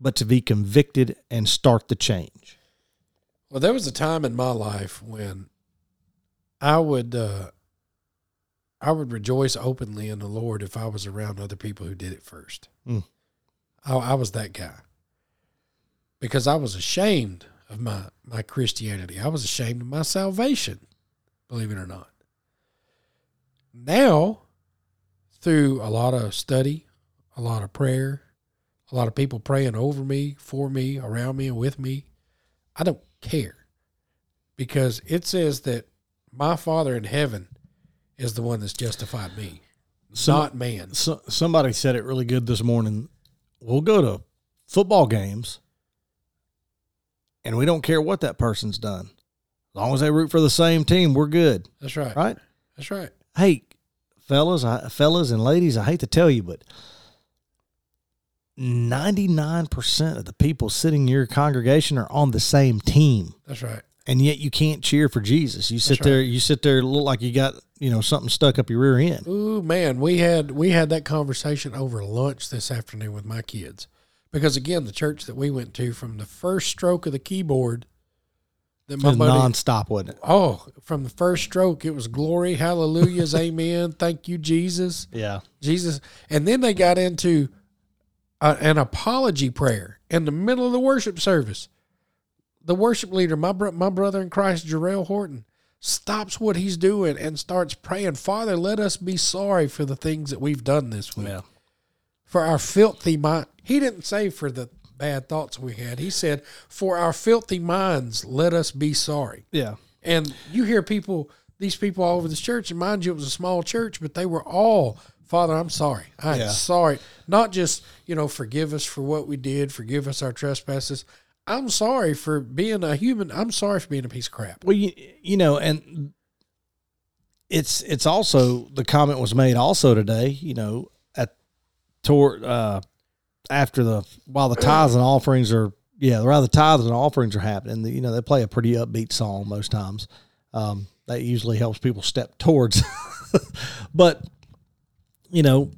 but to be convicted and start the change Well, there was a time in my life when I would uh, I would rejoice openly in the Lord if I was around other people who did it first. Mm. I, I was that guy because I was ashamed of my my Christianity. I was ashamed of my salvation, believe it or not. Now, through a lot of study, a lot of prayer, a lot of people praying over me, for me, around me, and with me, I don't care because it says that my Father in heaven is the one that's justified me, So- not man. so, somebody said it really good this morning. We'll go to football games, and we don't care what that person's done. As long as they root for the same team, we're good, That's right. right? That's right. Hey, fellas, I, fellas and ladies, I hate to tell you, but ninety nine percent of the people sitting in your congregation are on the same team, That's right. and yet you can't cheer for Jesus. You sit there, you sit there, look like you got you know something stuck up your rear end. Ooh man, we had we had that conversation over lunch this afternoon with my kids, because again, the church that we went to, from the first stroke of the keyboard, that was buddy- nonstop, wasn't it? oh, from the first stroke, it was glory, hallelujahs, amen, thank you, Jesus. Yeah, Jesus. And then they got into a, an apology prayer in the middle of the worship service. The worship leader, my bro- my brother in Christ, Jarrell Horton, stops what he's doing and starts praying, Father, let us be sorry for the things that we've done this week. yeah, For our filthy mind. He didn't say for the bad thoughts we had. He said, For our filthy minds, let us be sorry. yeah. And you hear people, these people all over this church, and mind you, it was a small church, but they were all, Father, I'm sorry. I'm Yeah. sorry. Not just, you know, forgive us for what we did, forgive us our trespasses. I'm sorry for being a human. I'm sorry for being a piece of crap. Well, you, you know, and it's it's also the comment was made also today. You know, at toward uh, after the while the tithes and offerings are yeah, while the tithes and offerings are happening. You know, they play a pretty upbeat song most times. Um, that usually helps people step towards. but you know,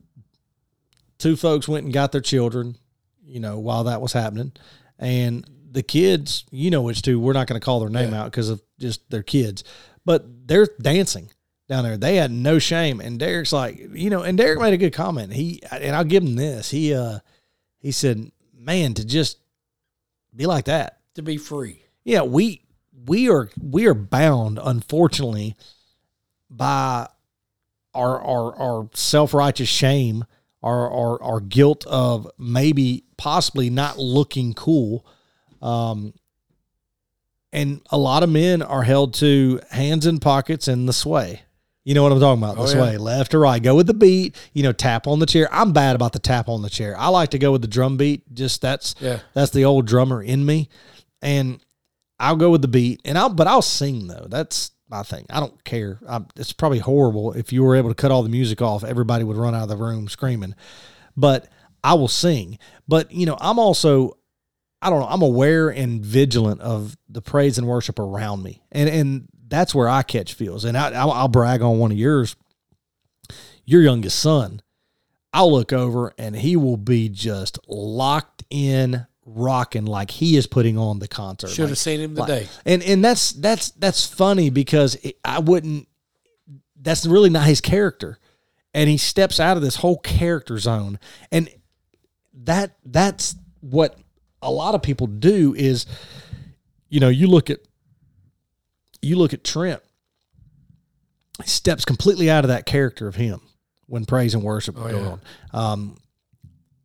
two folks went and got their children. You know, while that was happening, and the kids, you know, which two we're not going to call their name out because of just their kids, but they're dancing down there. They had no shame, and Derek's like, you know, and Derek made a good comment. He and I'll give him this. He uh, he said, "Man, to just be like that, To be free. yeah, we we are we are bound, unfortunately, by our our our self righteous shame, our, our our guilt of maybe possibly not looking cool. Um and a lot of men are held to hands in pockets and the sway. You know what I'm talking about? Oh, yeah. sway, left or right. Go with the beat, you know, tap on the chair. I'm bad about the tap on the chair. I like to go with the drum beat. Just that's Yeah. that's the old drummer in me. And I'll go with the beat and I'll but I'll sing though. That's my thing. I don't care. i it's probably horrible if you were able to cut all the music off, everybody would run out of the room screaming. But I will sing. But you know, I'm also I don't know, I'm aware and vigilant of the praise and worship around me. And and that's where I catch feels. And I, I'll, I'll brag on one of yours, your youngest son. I'll look over and he will be just locked in, rocking like he is putting on the concert. Should have Like- seen him like- today. and and that's that's that's funny because it, I wouldn't. That's really not his character, and he steps out of this whole character zone, and that that's what a lot of people do is, you know, you look at you look at Trent. He steps completely out of that character of him when praise and worship Oh, go yeah. on. Um,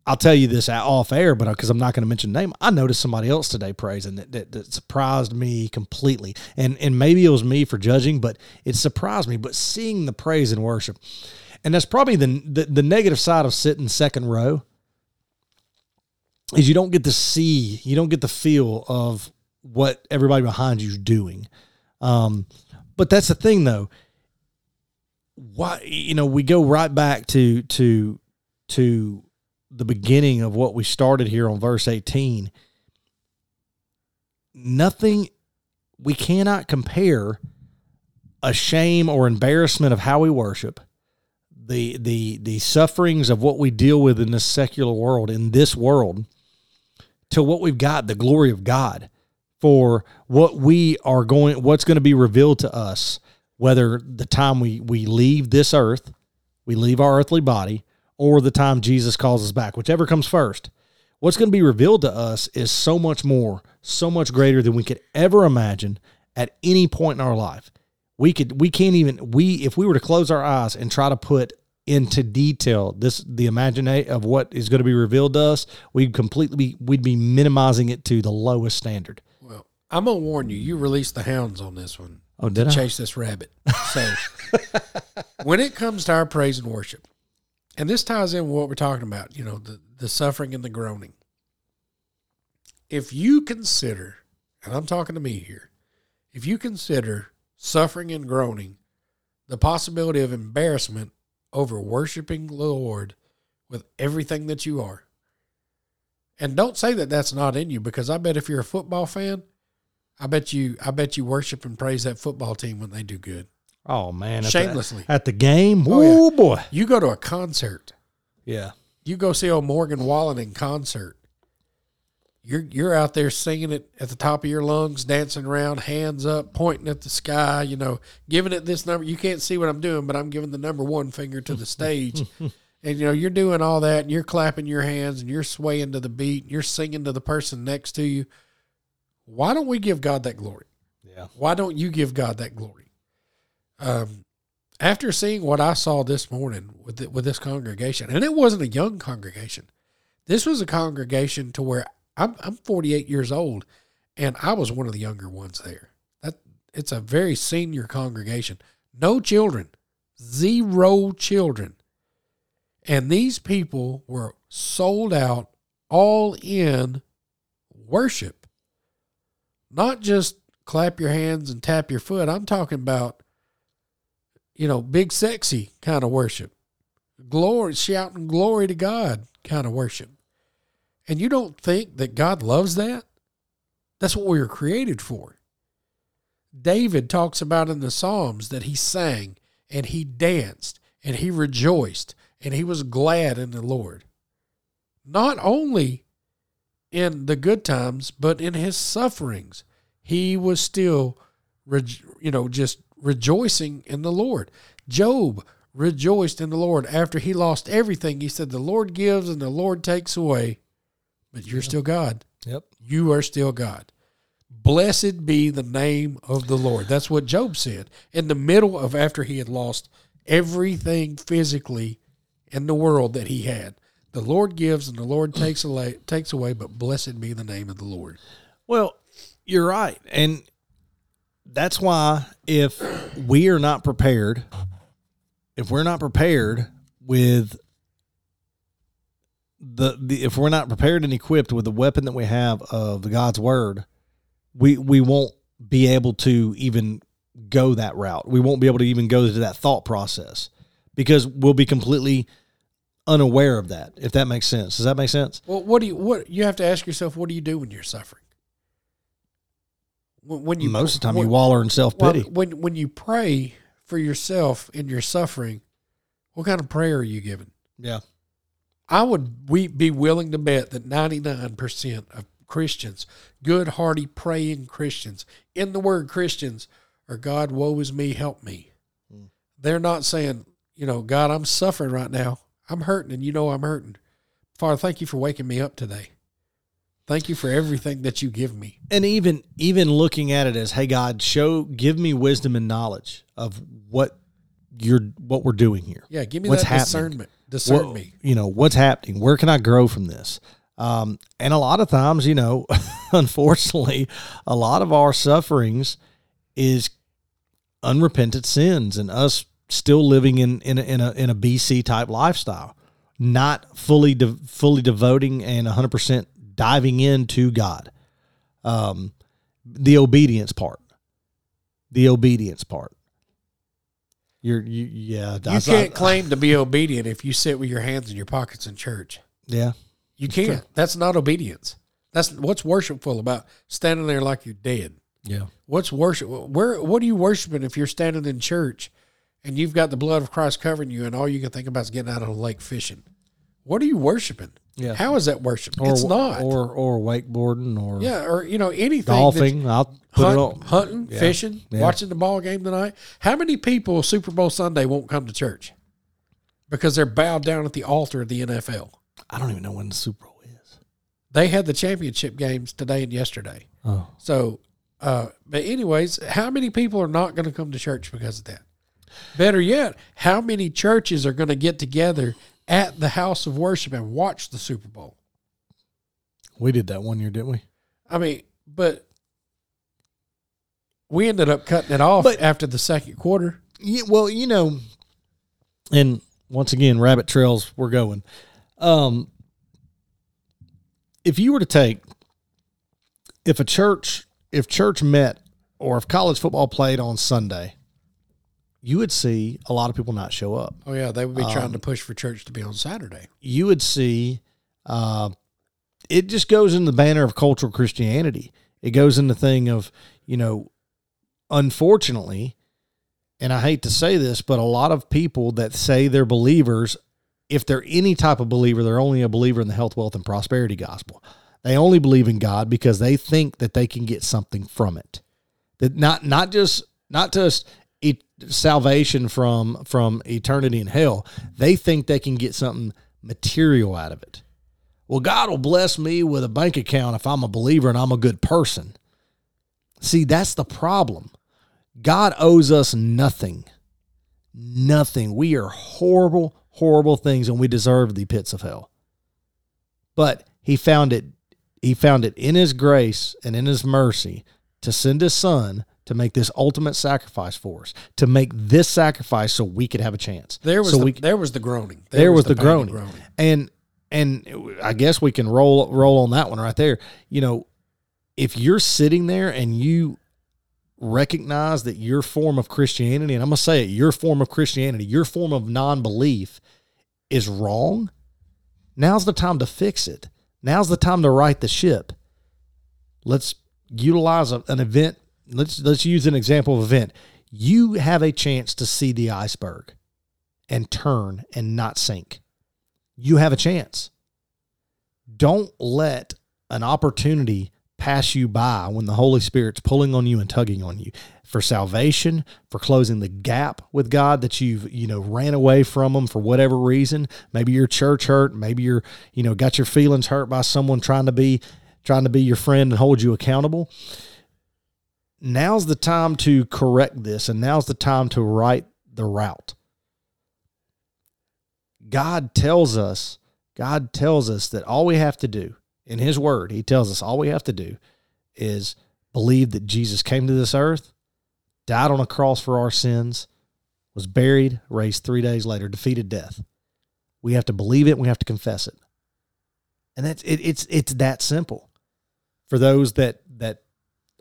I'll tell you this off air, but because I'm not going to mention name, I noticed somebody else today praising that, that that surprised me completely, and and maybe it was me for judging, but it surprised me. But seeing the praise and worship, and that's probably the the, the negative side of sitting second row, is you don't get to see, you don't get the feel of what everybody behind you's doing. Um, but that's the thing, though. Why you know we go right back to to to the beginning of what we started here on verse 18 nothing we cannot compare a shame or embarrassment of how we worship the the the sufferings of what we deal with in this secular world in this world to what we've got the glory of God for what we are going what's going to be revealed to us whether the time we we leave this earth we leave our earthly body or the time Jesus calls us back, whichever comes first. What's going to be revealed to us is so much more, so much greater than we could ever imagine at any point in our life. We could we can't even we if we were to close our eyes and try to put into detail this the imagination of what is going to be revealed to us, we'd completely we'd be minimizing it to the lowest standard. I'm gonna warn you. You released the hounds on this one. Oh, did I? chase this rabbit. So when it comes to our praise and worship, and this ties in with what we're talking about, you know, the, the suffering and the groaning. If you consider, and I'm talking to me here, if you consider suffering and groaning the possibility of embarrassment over worshiping the Lord with everything that you are, and don't say that that's not in you because I bet if you're a football fan, I bet you. I bet you worship and praise that football team when they do good. Oh man, at Shamelessly. the, at the game. Oh, Oh, yeah. boy, You go to a concert. yeah. You go see old Morgan Wallen in concert. You're you're out there singing it at the top of your lungs, dancing around, hands up, pointing at the sky. You know, giving it this number. You can't see what I'm doing, but I'm giving the number one finger to the stage. and you know, you're doing all that, and you're clapping your hands, and you're swaying to the beat. And you're singing to the person next to you. Why don't we give God that glory? Yeah. Why don't you give God that glory? Um, after seeing what I saw this morning with the, with this congregation, and it wasn't a young congregation. This was a congregation to where I'm I'm 48 years old, and I was one of the younger ones there. That it's a very senior congregation. No children, zero children, and these people were sold out, all in worship. Not just clap your hands and tap your foot. I'm talking about, you know, big sexy kind of worship. Glory, shouting glory to God kind of worship. And you don't think that God loves that? That's what we were created for. David talks about in the Psalms that he sang and he danced and he rejoiced and he was glad in the Lord. Not only in the good times, but in his sufferings, he was still, you know, just rejoicing in the Lord. Job rejoiced in the Lord after he lost everything. He said, The Lord gives and the Lord takes away, but you're still God. Yep. You are still God. Blessed be the name of the Lord. That's what Job said in the middle of after he had lost everything physically in the world that he had. The Lord gives and the Lord takes away, takes away, but blessed be the name of the Lord. Well, you're right. And that's why if we are not prepared, if we're not prepared with the, the if we're not prepared and equipped with the weapon that we have of God's word, we we won't be able to even go that route. We won't be able to even go to that thought process because we'll be completely unaware of that. If that makes sense. Does that make sense? Well, what do you what you have to ask yourself? What do you do when you're suffering? When you Most of the time, you when- waller in self pity. when when you pray for yourself in your suffering, what kind of prayer are you giving? yeah. I would we be willing to bet that 99% of Christians, good hearty praying Christians, in the word Christians, are God, woe is me, help me. Hmm. They're not saying, you know, God, I'm suffering right now. I'm hurting and you know I'm hurting. Father, thank you for waking me up today. Thank you for everything that you give me. and even even looking at it as hey god show give me wisdom and knowledge of what you're what we're doing here Yeah, give me What's that happening? discernment. Discern What- me. you know what's happening where can i grow from this um, and a lot of times you know unfortunately a lot of our sufferings is unrepentant sins and us still living in in a, in a, in a bc type lifestyle not fully de- fully devoting and 100% diving into god um, the obedience part the obedience part you're you yeah You can't I- claim to be obedient if you sit with your hands in your pockets in church. yeah You can't. That's not obedience. That's what's worshipful about standing there like you're dead. yeah What's worship? Where? What are you worshiping if you're standing in church and you've got the blood of Christ covering you, and all you can think about is getting out of the lake fishing? What are you worshiping? Yeah. How is that worship? or it's not. or or wakeboarding or yeah, or you know anything. that- golfing. I'll put Hunt, it on. hunting, Yeah. fishing, Yeah. watching the ball game tonight. How many people Super Bowl Sunday won't come to church because they're bowed down at the altar of the NFL? I don't even know when the Super Bowl is. They had the championship games today and yesterday. Oh, So, uh, but anyways, how many people are not going to come to church because of that? Better yet, how many churches are going to get together at the house of worship and watch the Super Bowl? we did that one year, didn't we? I mean, but we ended up cutting it off But- after the second quarter. Yeah, well, you know, and once again, rabbit trails we're going. Um, if you were to take, if a church, if church met, or if college football played on Sunday, you would see a lot of people not show up. Oh yeah, they would be trying Um, to push for church to be on Saturday. you would see uh, it just goes in the banner of cultural Christianity. it goes in the thing of, you know, unfortunately, and I hate to say this, but a lot of people that say they're believers, if they're any type of believer, they're only a believer in the health, wealth, and prosperity gospel. They only believe in God because they think that they can get something from it. That not not just not just salvation from from eternity in hell. They think they can get something material out of it. Well, God will bless me with a bank account if I'm a believer and I'm a good person. See, that's the problem. God owes us nothing. Nothing. We are horrible, horrible things and we deserve the pits of hell. But he found it he found it in his grace and in his mercy to send his son to make this ultimate sacrifice for us, to make this sacrifice so we could have a chance. There was so the, we, there was the groaning. there, was, the, pain and groaning. and and I guess we can roll roll on that one right there. You know, if you're sitting there and you recognize that your form of Christianity, and I'm gonna say it, your form of Christianity, your form of non-belief is wrong, now's the time to fix it. Now's the time to right the ship. Let's utilize an event. Let's let's use an example of event. You have a chance to see the iceberg and turn and not sink. You have a chance. Don't let an opportunity pass you by when the Holy Spirit's pulling on you and tugging on you for salvation, for closing the gap with God that you've, you know, ran away from him for whatever reason. Maybe your church hurt, maybe you're, you know, got your feelings hurt by someone trying to be trying to be your friend and hold you accountable. Now's the time to correct this and now's the time to right the route. God tells us, God tells us that all we have to do in his word, he tells us all we have to do is believe that Jesus came to this earth, died on a cross for our sins, was buried, raised 3 days later, defeated death. We have to believe it, we have to confess it. And that's it, it's it's that simple. For those that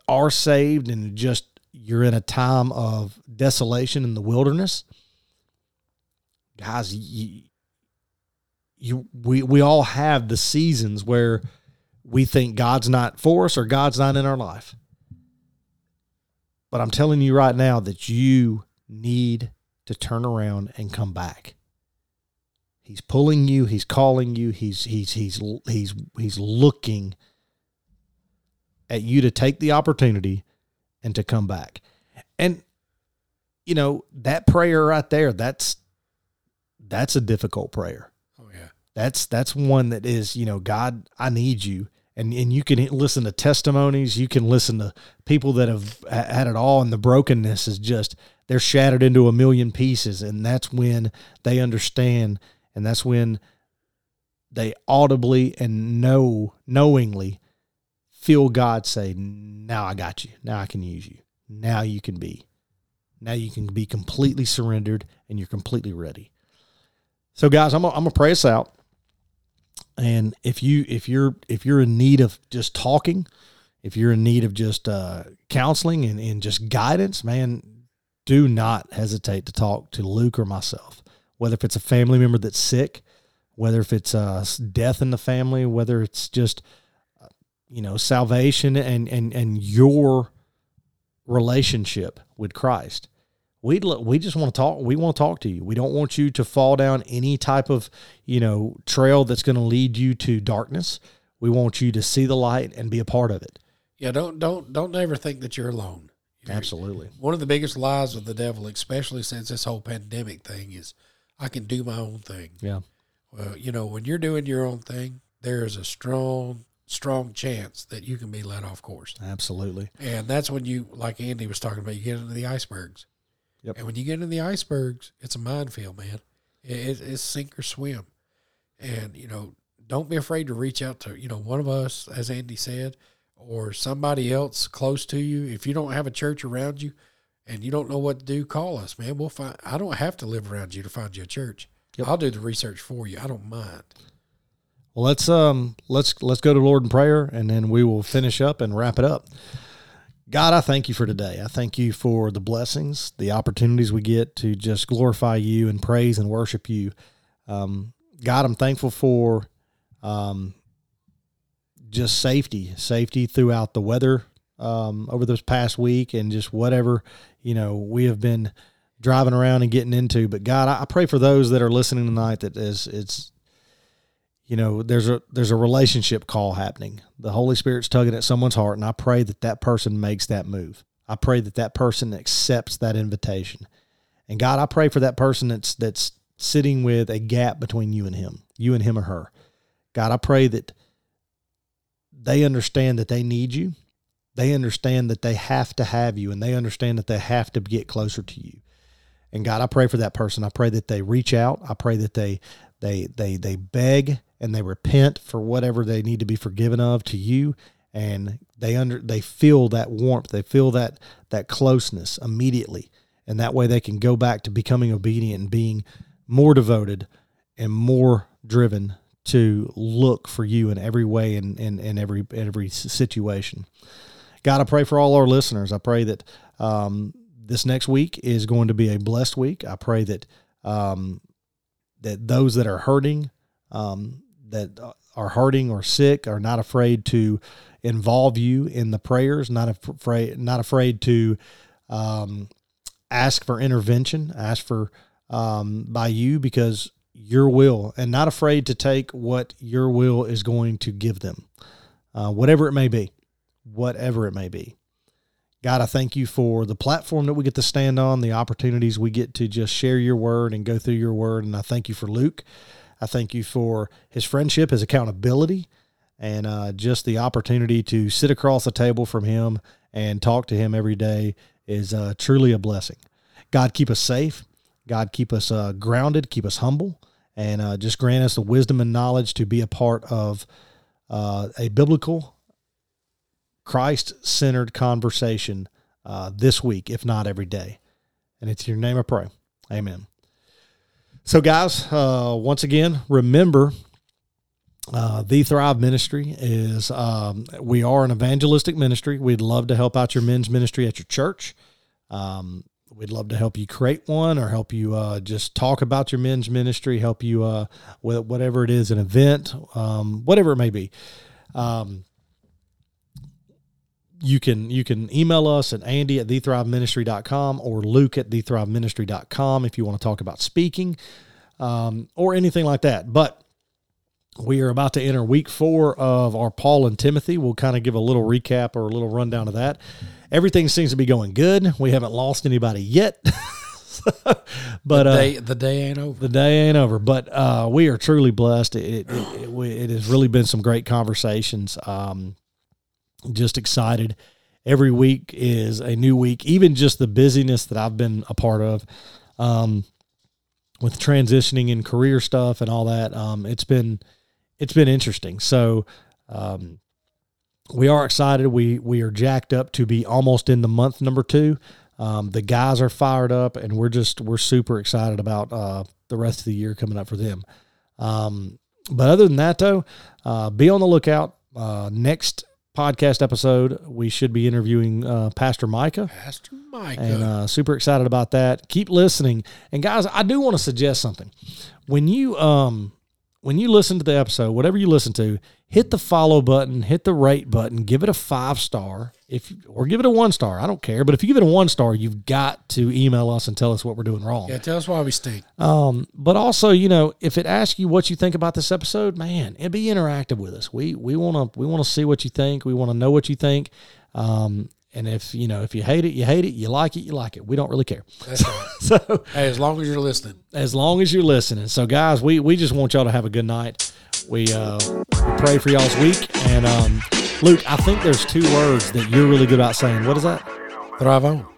are saved and just you're in a time of desolation in the wilderness, guys, you, you we we all have the seasons where we think God's not for us or God's not in our life. But I'm telling you right now that you need to turn around and come back. He's pulling you, he's calling you, he's he's he's he's he's looking at you to take the opportunity and to come back. And you know, that prayer right there, that's that's a difficult prayer. Oh yeah. That's that's one that is, you know, God, I need you. And and you can listen to testimonies, you can listen to people that have had it all and the brokenness is just they're shattered into a million pieces and that's when they understand and that's when they audibly and know knowingly feel God say, Now I got you. Now I can use you. Now you can be. Now you can be completely surrendered and you're completely ready. So guys, I'm gonna, I'm gonna pray us out. And if you if you're if you're in need of just talking, if you're in need of just uh, counseling and, and just guidance, man, do not hesitate to talk to Luke or myself. Whether if it's a family member that's sick, whether if it's uh, death in the family, whether it's just you know salvation and and and your relationship with Christ. We we just want to talk. We want to talk to you. We don't want you to fall down any type of you know trail that's going to lead you to darkness. We want you to see the light and be a part of it. Yeah, don't don't don't ever think that you're alone. You're, Absolutely. One of the biggest lies of the devil, especially since this whole pandemic thing, is I can do my own thing. Yeah. Well, you know, when you're doing your own thing, there is a strong, strong chance that you can be let off course. Absolutely. And that's when you, like Andy was talking about, you get into the icebergs. Yep. And when you get into the icebergs, it's a minefield, man. It, it's sink or swim. And, you know, don't be afraid to reach out to, you know, one of us, as Andy said, or somebody else close to you. If you don't have a church around you and you don't know what to do, call us, man. We'll find, I don't have to live around you to find you a church. Yep. I'll do the research for you. I don't mind. Well, let's um let's let's go to Lord in prayer and then we will finish up and wrap it up. God, I thank you for today. I thank you for the blessings, the opportunities we get to just glorify you and praise and worship you. Um, God, I'm thankful for um, just safety, safety throughout the weather um, over this past week, and just whatever you know we have been driving around and getting into. But God, I, I pray for those that are listening tonight that is it's you know there's a there's a relationship call happening. The Holy Spirit's tugging at someone's heart, and I pray that that person makes that move. I pray that that person accepts that invitation. And God, I pray for that person that's that's sitting with a gap between you and him, you and him or her. God, I pray that they understand that they need you. They understand that they have to have you and they understand that they have to get closer to you. And God, I pray for that person. I pray that they reach out. I pray that they they they they beg and they repent for whatever they need to be forgiven of to you and they under they feel that warmth. They feel that that closeness immediately. And that way they can go back to becoming obedient and being more devoted and more driven to look for you in every way and in, in, in, every every situation. God, I pray for all our listeners. I pray that um, this next week is going to be a blessed week. I pray that um, that those that are hurting, um, that are hurting or sick, are not afraid to involve you in the prayers. Not afraid, not afraid to um, ask for intervention, ask for um, by you because your will, and not afraid to take what your will is going to give them, uh, whatever it may be, whatever it may be. God, I thank you for the platform that we get to stand on, the opportunities we get to just share your word and go through your word. And I thank you for Luke. I thank you for his friendship, his accountability, and uh, just the opportunity to sit across the table from him and talk to him every day is uh, truly a blessing. God, keep us safe. God, keep us uh, grounded, keep us humble, and uh, just grant us the wisdom and knowledge to be a part of uh, a biblical, Christ centered conversation uh, this week, if not every day. And it's your name I pray. Amen. So, guys, uh, once again, remember uh, the Thrive Ministry is um, we are an evangelistic ministry. We'd love to help out your men's ministry at your church. Um, we'd love to help you create one or help you uh, just talk about your men's ministry, help you uh, with whatever it is, an event, um, whatever it may be. You can you can email us at andy at thethriveministry.com or luke at thethriveministry.com if you want to talk about speaking um, or anything like that. But we are about to enter week four of our Paul and Timothy. We'll kind of give a little recap or a little rundown of that everything seems to be going good. We haven't lost anybody yet. but the day, uh, the day ain't over. The day ain't over. But uh, we are truly blessed. It, it, it, it, has really been some great conversations. Um, just excited. Every week is a new week. Even just the busyness that I've been a part of, um, with transitioning and career stuff and all that. Um, it's been it's been interesting. So um, we are excited. We we are jacked up to be almost in the month number two. Um, the guys are fired up, and we're just we're super excited about uh, the rest of the year coming up for them. Um, but other than that, though, uh, be on the lookout. Uh, next podcast episode, we should be interviewing uh, Pastor Micah. Pastor Micah, and uh, super excited about that. Keep listening, and guys, I do want to suggest something. When you um when you listen to the episode, whatever you listen to, hit the follow button, hit the rate button, give it a five star, if or give it a one star. I don't care, but if you give it a one star, you've got to email us and tell us what we're doing wrong. Yeah, tell us why we stink. Um, but also, you know, if it asks you what you think about this episode, man, it be interactive with us. We we want to we want to see what you think. We want to know what you think. Um, and if you know, if you hate it, you hate it. You like it, you like it. We don't really care. Right. so, hey, as long as you're listening, as long as you're listening. So, guys, we we just want y'all to have a good night. We uh, pray for y'all's week. And um, Luke, I think there's two words that you're really good about saying. What is that? Thrive on.